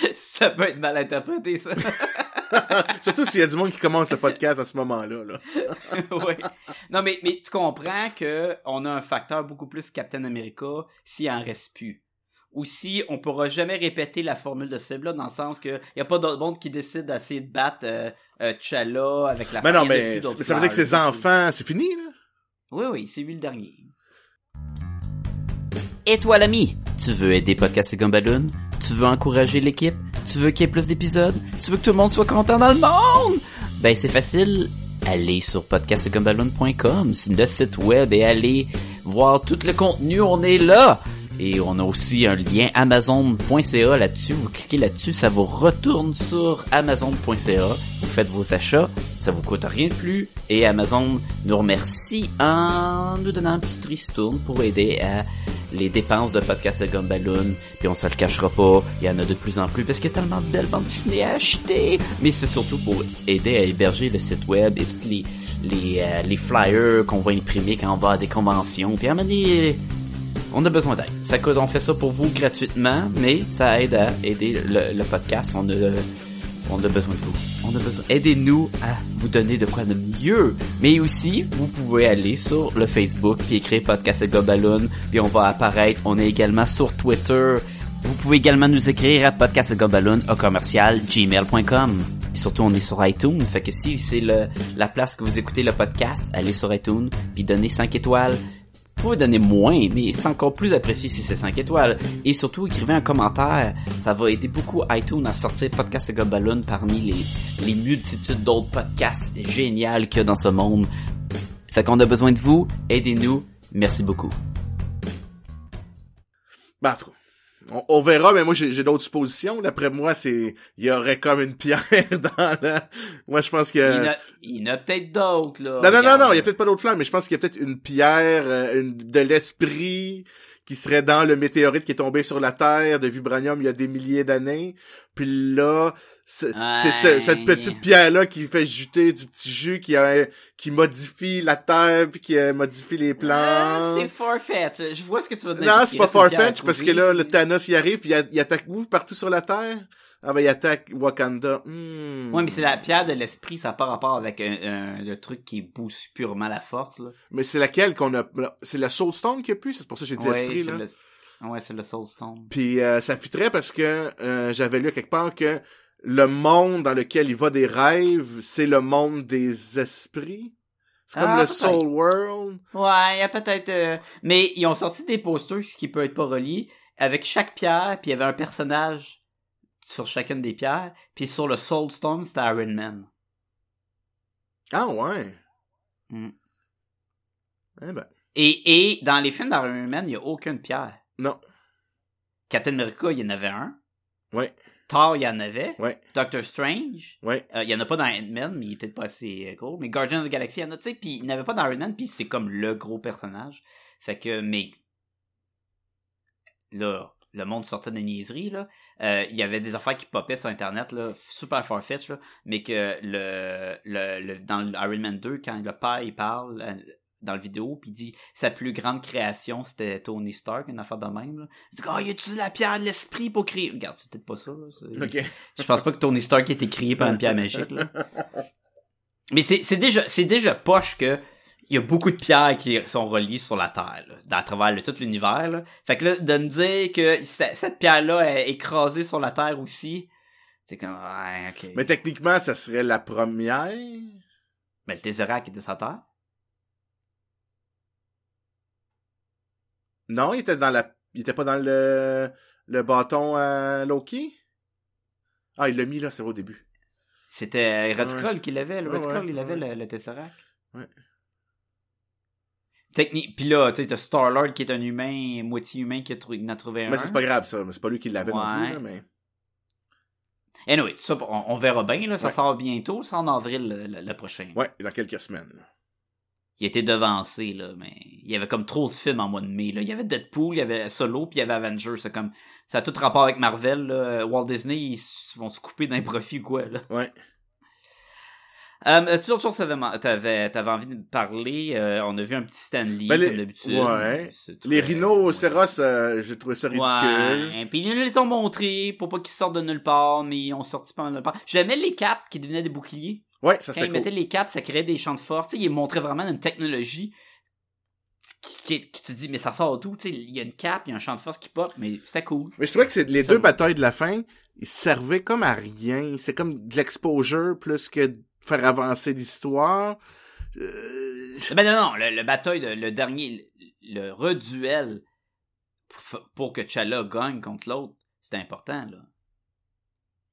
Speaker 1: ça peut être mal interprété, ça.
Speaker 3: Surtout s'il y a du monde qui commence le podcast à ce moment-là là.
Speaker 1: ouais. Non, mais, mais tu comprends que on a un facteur beaucoup plus Captain America s'il en reste plus. Ou si on pourra jamais répéter la formule de ce film-là, dans le sens que y a pas d'autre monde qui décide d'essayer de battre euh, euh, T'Challa avec la
Speaker 3: Mais non, mais ça veut dire que ses enfants, c'est fini là?
Speaker 1: Oui, oui, c'est lui le dernier. Et toi, l'ami, tu veux aider Podcast et Gumballoon? Tu veux encourager l'équipe? Tu veux qu'il y ait plus d'épisodes? Tu veux que tout le monde soit content dans le monde? Ben, c'est facile. Allez sur podcastgumballoon.com, sur le site web et allez voir tout le contenu, on est là! Et on a aussi un lien amazon.ca là-dessus. Vous cliquez là-dessus, ça vous retourne sur amazon.ca. Vous faites vos achats, ça vous coûte rien de plus. Et Amazon nous remercie en nous donnant un petit tristourne pour aider à les dépenses de podcast de Gumballoon. Puis on se le cachera pas, il y en a de plus en plus parce qu'il y a tellement de belles bandes dessinées à acheter. Mais c'est surtout pour aider à héberger le site web et toutes les les, euh, flyers qu'on va imprimer quand on va à des conventions. Puis à donné, on a besoin d'aide. Ça coûte, on fait ça pour vous gratuitement, mais ça aide à aider le, podcast. On a, on a besoin de vous. On a besoin. Aidez-nous à vous donner de quoi de mieux. Mais aussi, vous pouvez aller sur le Facebook puis écrire podcast et Gobaloon, puis on va apparaître. On est également sur Twitter. Vous pouvez également nous écrire à podcastgobaloon au commercial gmail.com. Surtout, on est sur iTunes. Fait que si c'est la place que vous écoutez le podcast, allez sur iTunes puis donnez 5 étoiles. Vous pouvez donner moins, mais c'est encore plus apprécié si c'est 5 étoiles. Et surtout, écrivez un commentaire. Ça va aider beaucoup iTunes à sortir Podcast et Gobaloon parmi les, les multitudes d'autres podcasts géniaux qu'il y a dans ce monde. Fait qu'on a besoin de vous. Aidez-nous. Merci beaucoup.
Speaker 3: Cas, on, on verra, mais moi j'ai d'autres suppositions. D'après moi, c'est il y aurait comme une pierre dans la. Moi je pense que.
Speaker 1: Il y en a, a peut-être d'autres, là.
Speaker 3: Non, non, non, non, il y a peut-être pas d'autres flammes, mais je pense qu'il y a peut-être une pierre euh, une, de l'esprit qui serait dans le météorite qui est tombé sur la Terre de vibranium il y a des milliers d'années. Puis là, c'est c'est ce-
Speaker 1: Ouais.
Speaker 3: cette petite pierre-là qui fait juter du petit jus qui qui modifie la Terre puis qui euh, modifie les
Speaker 1: Ah,
Speaker 3: plantes.
Speaker 1: c'est farfetch. Je vois ce que tu veux dire.
Speaker 3: non, c'est pas farfetch parce que là, le Thanos y arrive puis il, il attaque où? Partout sur la Terre? Ah ben il attaque Wakanda. Hmm.
Speaker 1: Ouais, mais c'est la pierre de l'esprit, ça n'a pas rapport avec un, un- le truc qui booste purement la force, là.
Speaker 3: Mais c'est laquelle qu'on a... C'est la Soul Stone qu'il y a plus? C'est pour ça que j'ai dit
Speaker 1: Ouais,
Speaker 3: esprit,
Speaker 1: c'est
Speaker 3: là.
Speaker 1: le... Ouais, c'est le Soul Stone.
Speaker 3: Puis euh, ça fitterait parce que euh, j'avais lu quelque part que le monde dans lequel il va des rêves, c'est le monde des esprits. C'est comme
Speaker 1: Ah,
Speaker 3: le. Soul World.
Speaker 1: Ouais, il y a peut-être... euh, Mais ils ont sorti des posters, ce qui peut être pas relié, avec chaque pierre, puis il y avait un personnage sur chacune des pierres, puis sur le Soul Stone, c'était Iron Man.
Speaker 3: Ah ouais.
Speaker 1: Mm.
Speaker 3: Eh ben,
Speaker 1: Et, et dans les films d'Iron Man, il n'y a aucune pierre.
Speaker 3: non.
Speaker 1: Captain America, il y en avait un.
Speaker 3: Ouais,
Speaker 1: Thor, il y en avait.
Speaker 3: ouais,
Speaker 1: Doctor Strange,
Speaker 3: ouais.
Speaker 1: Euh, il y en a pas dans Ant-Man, mais il est peut-être pas assez euh, gros. Mais Guardian of the Galaxy, il y en a, tu sais, puis il n'avait pas dans Iron Man, puis c'est comme le gros personnage. Fait que, mais là, le monde sortait de niaiseries, là. Euh, il y avait des affaires qui popaient sur Internet, là, super farfetch, là, mais que le, le, le- dans Iron Man 2, quand le père, il parle dans le vidéo, puis il dit sa plus grande création, c'était Tony Stark, une affaire de même, là. Il dit, oh, il a utilisé la pierre de l'esprit pour créer... Regarde, c'est peut-être pas ça, là. Je pense pas que Tony Stark ait été créé par une pierre magique, là. Mais c'est déjà, déjà poche que il y a beaucoup de pierres qui sont reliées sur la Terre, là, à travers le- tout l'univers. Fait que là, de me dire que cette pierre-là est écrasée sur la Terre aussi, c'est comme, ouais, ok.
Speaker 3: Mais techniquement, ça serait la première?
Speaker 1: Mais le Tesseract était sur la Terre?
Speaker 3: Non, il était dans la... Il était pas dans le... Le bâton à Loki? Ah, il l'a mis là, c'est au début.
Speaker 1: C'était Red
Speaker 3: Ouais.
Speaker 1: Skull qui l'avait. Le Red
Speaker 3: Ouais,
Speaker 1: Skull,
Speaker 3: ouais,
Speaker 1: il avait
Speaker 3: ouais.
Speaker 1: le, le Tesseract.
Speaker 3: Ouais.
Speaker 1: Technique. Puis là, tu sais, t'as Star-Lord qui est un humain, moitié humain, qui a, trou- qui en a trouvé un.
Speaker 3: Mais c'est pas grave, ça. C'est pas lui qui l'avait non
Speaker 1: Ouais.
Speaker 3: plus, là, mais...
Speaker 1: Anyway, tout ça, on, on verra bien, là. Ça
Speaker 3: Ouais.
Speaker 1: sort bientôt. Ça en avril le, le- le prochain.
Speaker 3: Ouais, dans quelques semaines. là.
Speaker 1: Il été devancé, là, mais il y avait comme trop de films en mois de mai. Là. Il y avait Deadpool, il y avait Solo, puis il y avait Avengers. C'est comme, ça a tout rapport avec Marvel. Là. Walt Disney, ils vont se couper d'un profit ou quoi. Là.
Speaker 3: Ouais.
Speaker 1: Euh, As-tu autre chose que t'avais, envie de parler? Euh, on a vu un petit Stanley,
Speaker 3: Ben, les-
Speaker 1: comme d'habitude.
Speaker 3: ouais. Les
Speaker 1: très-
Speaker 3: rhinocéros, euh, j'ai trouvé ça ridicule.
Speaker 1: Ouais. Puis ils nous les ont montrés pour pas qu'ils sortent de nulle part, mais ils ont sorti pas de nulle part. J'aimais les caps qui devenaient des boucliers.
Speaker 3: Ouais, ça
Speaker 1: Quand ils
Speaker 3: cool.
Speaker 1: mettaient les caps, ça créait des champs de force. Tu sais, ils montraient vraiment une technologie qui, te dit, mais ça sort d'où? Tu sais, il y a une cape, il y a un champ de force qui pop, mais c'était cool.
Speaker 3: Mais je trouvais que c'est les
Speaker 1: Ça
Speaker 3: deux
Speaker 1: me-
Speaker 3: batailles de la fin, ils servaient comme à rien. C'est comme de l'exposure plus que de faire avancer l'histoire. Euh,
Speaker 1: Ben non, non, le, le bataille, de, le dernier, le, le reduel pour, pour que Chala gagne contre l'autre, c'était important, là.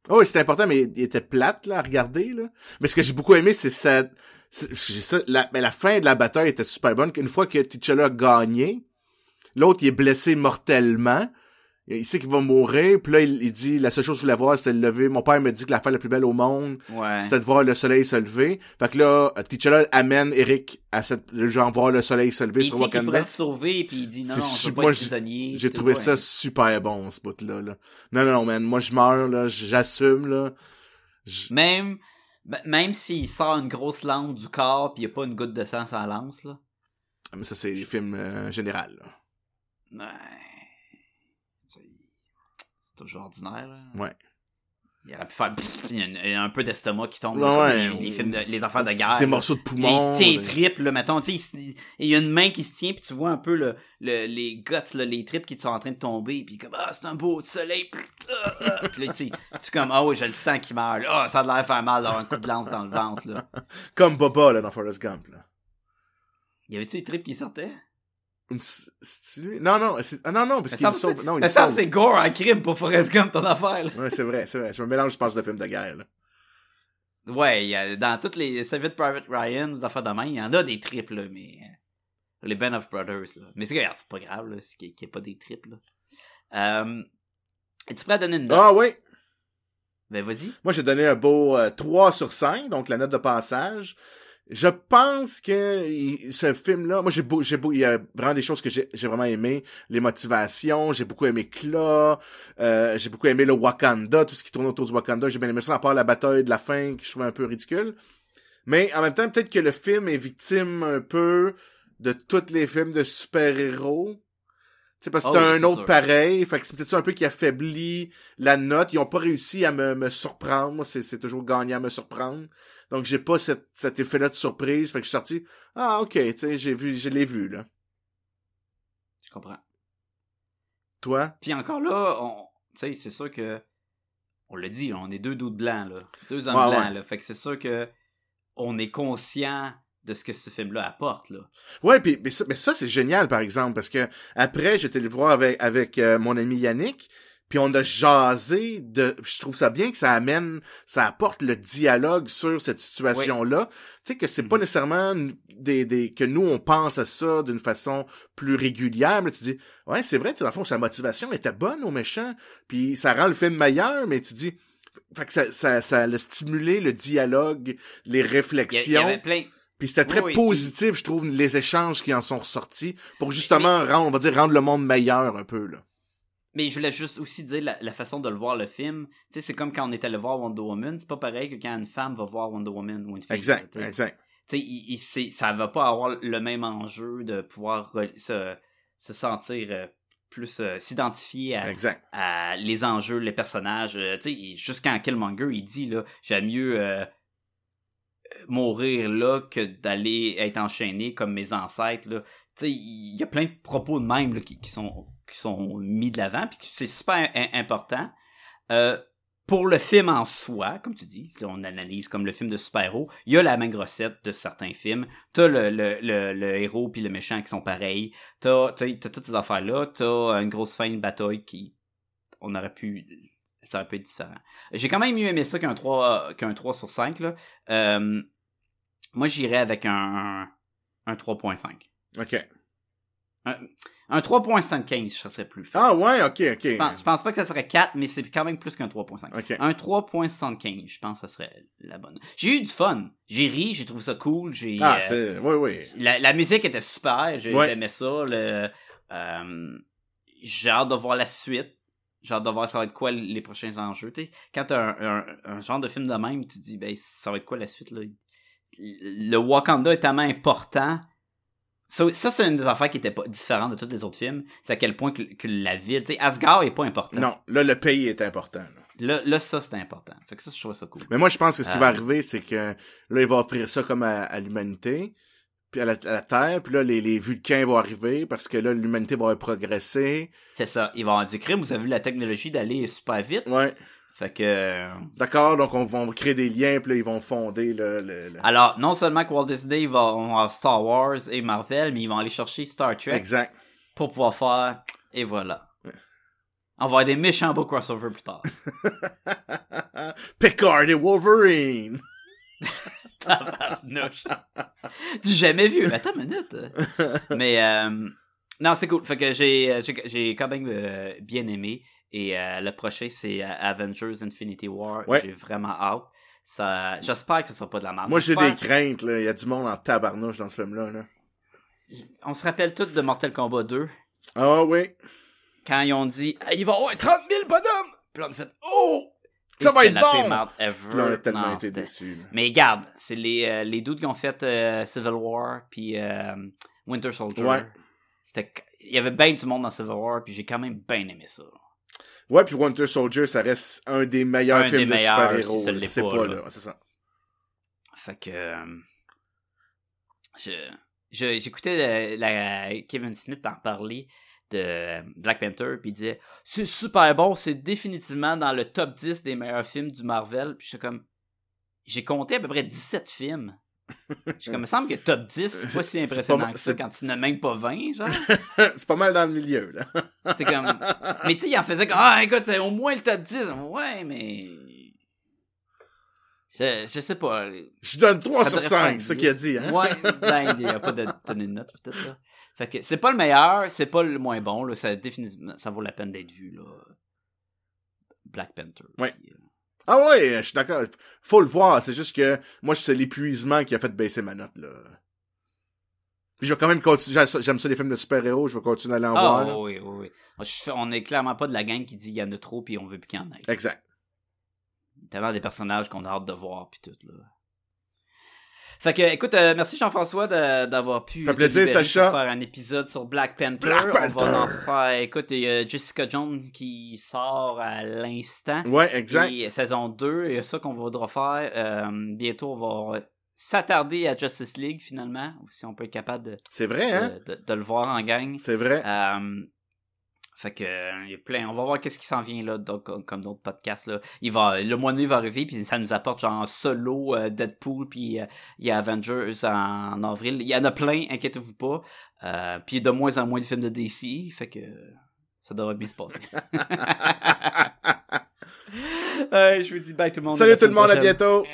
Speaker 3: Oh, oui, c'était important, mais il était plate, là, à regarder, là. Mais ce que j'ai beaucoup aimé, c'est ça, ça, la, mais la fin de la bataille était super bonne, qu'une fois que T'Challa a gagné, l'autre, il est blessé mortellement, il sait qu'il va mourir, puis là, il, il dit, la seule chose que je voulais voir, c'était le lever, mon père me dit que la fin la plus belle au monde,
Speaker 1: Ouais.
Speaker 3: c'était de voir le soleil se lever, fait que là, T'Challa amène Eric à cette, genre, voir le soleil se lever
Speaker 1: Il
Speaker 3: sur
Speaker 1: dit qu'il pourrait
Speaker 3: Wakanda.
Speaker 1: le sauver, puis il dit non, non, pas
Speaker 3: moi,
Speaker 1: être
Speaker 3: j'ai-
Speaker 1: prisonnier.
Speaker 3: J'ai
Speaker 1: tout,
Speaker 3: trouvé
Speaker 1: ouais.
Speaker 3: ça super bon, ce bout-là, là. Non, non, non, man, moi, je meurs, là, j'assume, là. Je-
Speaker 1: Même, même s'il sort une grosse lance du corps, puis il y a pas une goutte de sang la lance, là.
Speaker 3: Ah, Mais ça, c'est les films euh, général. là.
Speaker 1: Ouais. Ordinaire, là.
Speaker 3: Ouais.
Speaker 1: Il aurait pu faire il y a un, il y a un peu d'estomac qui tombe,
Speaker 3: Ouais,
Speaker 1: là, les, les films de, les affaires de guerre.
Speaker 3: Des
Speaker 1: là.
Speaker 3: morceaux de poumon.
Speaker 1: il se tient
Speaker 3: des-
Speaker 1: les tripes, là, mettons, il il y a une main qui se tient, puis tu vois un peu le, le- les guts, là, les tripes qui sont en train de tomber, puis comme, ah, c'est un beau soleil, puis ah, ah. Là, tu tu comme, ah oui, je le sens qui meurt, là. ah, ça a l'air faire mal d'avoir un coup de lance dans le ventre, là.
Speaker 3: Comme Boba, là, dans Forrest Gump, là.
Speaker 1: Y avait-tu des tripes qui sortaient?
Speaker 3: C'est- C'est lui? Non, non, ah, non, non, parce qu'il le sauve. Non, il
Speaker 1: Mais
Speaker 3: le
Speaker 1: ça,
Speaker 3: sauve.
Speaker 1: c'est gore en crime pour Forrest Gump, ton affaire, là.
Speaker 3: Ouais, c'est vrai, c'est vrai. Je me mélange, je pense, de films de guerre, là.
Speaker 1: Ouais, a, dans toutes les Saved Private Ryan, les affaires de main, il y en a des tripes, là, mais. euh, Les Band of Brothers, là. Mais c'est regarde, c'est pas grave, là, qu'il n'y ait pas des tripes, là. Euh. Es-tu prêt à donner une note?
Speaker 3: Ah, oui.
Speaker 1: Ben, vas-y.
Speaker 3: Moi, j'ai donné un beau euh, 3 sur 5, donc la note de passage. Je pense que ce film-là, moi j'ai j'ai il y a vraiment des choses que j'ai j'ai vraiment aimé, les motivations, j'ai beaucoup aimé Kla, euh, j'ai beaucoup aimé le Wakanda, tout ce qui tourne autour du Wakanda, j'ai bien aimé ça, à part la bataille de la fin que je trouvais un peu ridicule. Mais en même temps, peut-être que le film est victime un peu de tous les films de super-héros. C'est parce que
Speaker 1: Oh
Speaker 3: c'est
Speaker 1: oui,
Speaker 3: un autre
Speaker 1: sûr.
Speaker 3: pareil, fait que c'est peut-être ça un peu qui affaiblit la note. Ils ont pas réussi à me, me surprendre. Moi, c'est, c'est toujours gagnant à me surprendre. Donc, j'ai pas cette, cet effet-là de surprise. Fait que je suis sorti, ah, ok, tu sais, j'ai vu, je l'ai vu, là.
Speaker 1: Je comprends.
Speaker 3: Toi?
Speaker 1: Puis encore là, on. Tu sais, c'est sûr que. On l'a dit, on est deux doutes blancs, là. Deux hommes
Speaker 3: Ouais,
Speaker 1: blancs,
Speaker 3: ouais.
Speaker 1: là. Fait que c'est sûr que. On est conscient de ce que ce film-là apporte, là.
Speaker 3: Ouais, puis mais ça, mais ça c'est génial par exemple parce que après j'étais le voir avec avec euh, mon ami Yannick, puis on a jasé de je trouve ça bien que ça amène ça apporte le dialogue sur cette situation-là, tu sais que c'est pas
Speaker 1: Mhm.
Speaker 3: nécessairement des des que nous on pense à ça d'une façon plus régulière, mais tu dis ouais, c'est vrai, dans le fond sa motivation était bonne au méchant, puis ça rend le film meilleur, mais tu dis fait que ça ça ça a stimulé le dialogue, les
Speaker 1: a- il y
Speaker 3: réflexions.
Speaker 1: avait plein.
Speaker 3: Puis c'était très
Speaker 1: Oui,
Speaker 3: positif, je trouve, les échanges qui en sont ressortis pour justement rendre, on va dire, rendre le monde meilleur un peu, là.
Speaker 1: Mais je voulais juste aussi dire la, la façon de le voir le film. Tu sais, c'est comme quand on est allé voir Wonder Woman. C'est pas pareil que quand une femme va voir Wonder Woman ou une fille.
Speaker 3: Exact, exact.
Speaker 1: Tu sais, il, ça va pas avoir le même enjeu de pouvoir se, se sentir euh, plus euh, s'identifier à, à les enjeux, les personnages. euh, tu sais, jusqu'en Killmonger, il dit là, j'aime mieux euh, mourir là que d'aller être enchaîné comme mes ancêtres. Il y a plein de propos de même là, qui, qui sont qui sont mis de l'avant, puis c'est super im- important. Euh, pour le film en soi, comme tu dis, si on analyse comme le film de super-héros, il y a la même recette de certains films. T'as le, le, le, le héros puis le méchant qui sont pareils. T'as, t'as toutes ces affaires-là. T'as une grosse fin de bataille qui... On aurait pu... Ça aurait pu être différent. J'ai quand même mieux aimé ça qu'un 3, qu'un 3 sur 5. Là. Euh, moi, j'irais avec un, un 3.5.
Speaker 3: OK.
Speaker 1: Un Un 3.75, ça serait plus.
Speaker 3: Ah ouais, ok, ok.
Speaker 1: Je pense, je pense pas que ça serait 4, mais c'est quand même plus qu'un 3.5.
Speaker 3: Ok.
Speaker 1: Un 3.75, je pense que ça serait la bonne. J'ai eu du fun. J'ai ri, j'ai trouvé ça cool. J'ai,
Speaker 3: Ah,
Speaker 1: euh,
Speaker 3: c'est. Oui, oui.
Speaker 1: la, la musique était super, j'ai-
Speaker 3: Ouais.
Speaker 1: j'aimais ça. Le, euh, j'ai hâte de voir la suite. Hâte de voir ça va être quoi les prochains enjeux. Quand t'as un, un, un genre de film de même, tu te dis, ben, ça va être quoi la suite, là? Le Wakanda est tellement important. Ça, ça, c'est une des affaires qui était pas différente de tous les autres films. C'est à quel point que, que la ville, tu sais, Asgard est pas important.
Speaker 3: Non, là, le pays est important. là.
Speaker 1: Là, là ça, c'est important. Fait que ça, je trouve ça cool.
Speaker 3: Mais moi, je pense que ce qui
Speaker 1: Euh.
Speaker 3: va arriver, c'est que là, il va offrir ça comme à, à l'humanité, puis à la, à la Terre, puis là, les, les Vulcains vont arriver parce que là, l'humanité va progresser.
Speaker 1: C'est ça. Il va y avoir du crime. Vous avez vu la technologie d'aller super vite.
Speaker 3: Ouais.
Speaker 1: Fait que. euh,
Speaker 3: D'accord, donc on va créer des liens, puis là, ils vont fonder le... le- le-
Speaker 1: Alors, non seulement que Walt Disney va avoir Star Wars et Marvel, mais ils vont aller chercher Star Trek
Speaker 3: Exact.
Speaker 1: pour pouvoir faire. Et voilà. On va avoir des méchants beaux crossover plus tard.
Speaker 3: Picard et Wolverine!
Speaker 1: Tabarnouche. du jamais vu. Attends une minute. Mais euh, non, c'est cool. Fait que j'ai j'ai j'ai quand même euh, bien aimé. Et euh, le prochain, c'est euh, Avengers Infinity War.
Speaker 3: Ouais.
Speaker 1: J'ai vraiment hâte. Ça, j'espère que ce sera pas de la merde.
Speaker 3: Moi, j'ai des craintes, là. Il y a du monde en tabarnouche dans ce film-là, là.
Speaker 1: On se rappelle tous de Mortal Kombat 2
Speaker 3: Ah oui.
Speaker 1: quand ils ont dit il va y avoir 30 000 bonhommes. Puis là, on a fait Oh
Speaker 3: Ça va être
Speaker 1: la
Speaker 3: bon!
Speaker 1: ever.
Speaker 3: Là, on a tellement
Speaker 1: Non,
Speaker 3: été déçus.
Speaker 1: Mais garde, c'est les, euh, les dudes qui ont fait euh, Civil War puis euh, Winter Soldier.
Speaker 3: Ouais.
Speaker 1: C'était il y avait bien du monde dans Civil War puis j'ai quand même bien aimé ça.
Speaker 3: Ouais, puis Winter Soldier, ça reste un des meilleurs
Speaker 1: Un
Speaker 3: films
Speaker 1: des
Speaker 3: de
Speaker 1: meilleurs,
Speaker 3: super-héros.
Speaker 1: si
Speaker 3: C'est
Speaker 1: pas,
Speaker 3: pas,
Speaker 1: là.
Speaker 3: là. C'est ça.
Speaker 1: Fait que euh, je je- j'écoutais la, la- Kevin Smith en parler de Black Panther puis il disait c'est super bon, c'est définitivement dans le top 10 des meilleurs films du Marvel. Puis j'étais comme j'ai compté à peu près 17 films. J'ai comme, il me semble que top 10, c'est pas si impressionnant
Speaker 3: pas-
Speaker 1: que ça quand tu n'as même pas 20, genre.
Speaker 3: c'est pas mal dans le milieu, là.
Speaker 1: C'est comme. Mais tu sais, il en faisait comme, ah, écoute, au moins le top 10. Ouais, mais. Je, je sais pas.
Speaker 3: Je donne 3
Speaker 1: Ça
Speaker 3: sur
Speaker 1: devrait
Speaker 3: 5,
Speaker 1: faire
Speaker 3: c'est ça qu'il a dit, hein?
Speaker 1: Ouais, ben, il n'y a pas de donner de note, peut-être, là. Fait que c'est pas le meilleur, c'est pas le moins bon, là. Ça, définitivement, ça vaut la peine d'être vu, là. Black Panther.
Speaker 3: Ouais.
Speaker 1: Puis, euh,
Speaker 3: Ah ouais, je suis d'accord. Faut le voir, c'est juste que moi, c'est l'épuisement qui a fait baisser ma note, là. Puis je vais quand même continuer. J'aime ça- les films de super-héros, je vais continuer à aller en
Speaker 1: Ah,
Speaker 3: voir. là.
Speaker 1: oui, oui, oui. On est clairement pas de la gang qui dit il y en a trop puis on veut plus qu'il y en ait.
Speaker 3: Exact.
Speaker 1: tellement des personnages qu'on a hâte de voir puis tout là. Fait que écoute, euh, merci Jean-François d'avoir pu
Speaker 3: plaisir, Sacha.
Speaker 1: faire un épisode sur Black Panther.
Speaker 3: Black
Speaker 1: On va en faire. Écoute, il y a Jessica Jones qui sort à l'instant.
Speaker 3: Ouais, exact.
Speaker 1: Et saison 2, et ça qu'on voudra faire. Euh, bientôt, on va s'attarder à Justice League finalement, si on peut être capable de,
Speaker 3: C'est vrai, hein?
Speaker 1: de, de- de le voir en gang.
Speaker 3: C'est vrai.
Speaker 1: Euh, fait que euh, il y a plein. On va voir qu'est-ce qui s'en vient là, donc, comme, d'autres podcasts là. Il va, le mois de mai va arriver puis ça nous apporte genre solo euh, Deadpool puis euh, il y a Avengers en, en avril. Il y en a plein, inquiétez-vous pas. Euh, puis de moins en moins de films de DC, fait que ça devrait bien se passer. Je vous dis bye tout le monde.
Speaker 3: Salut tout le monde, à bientôt!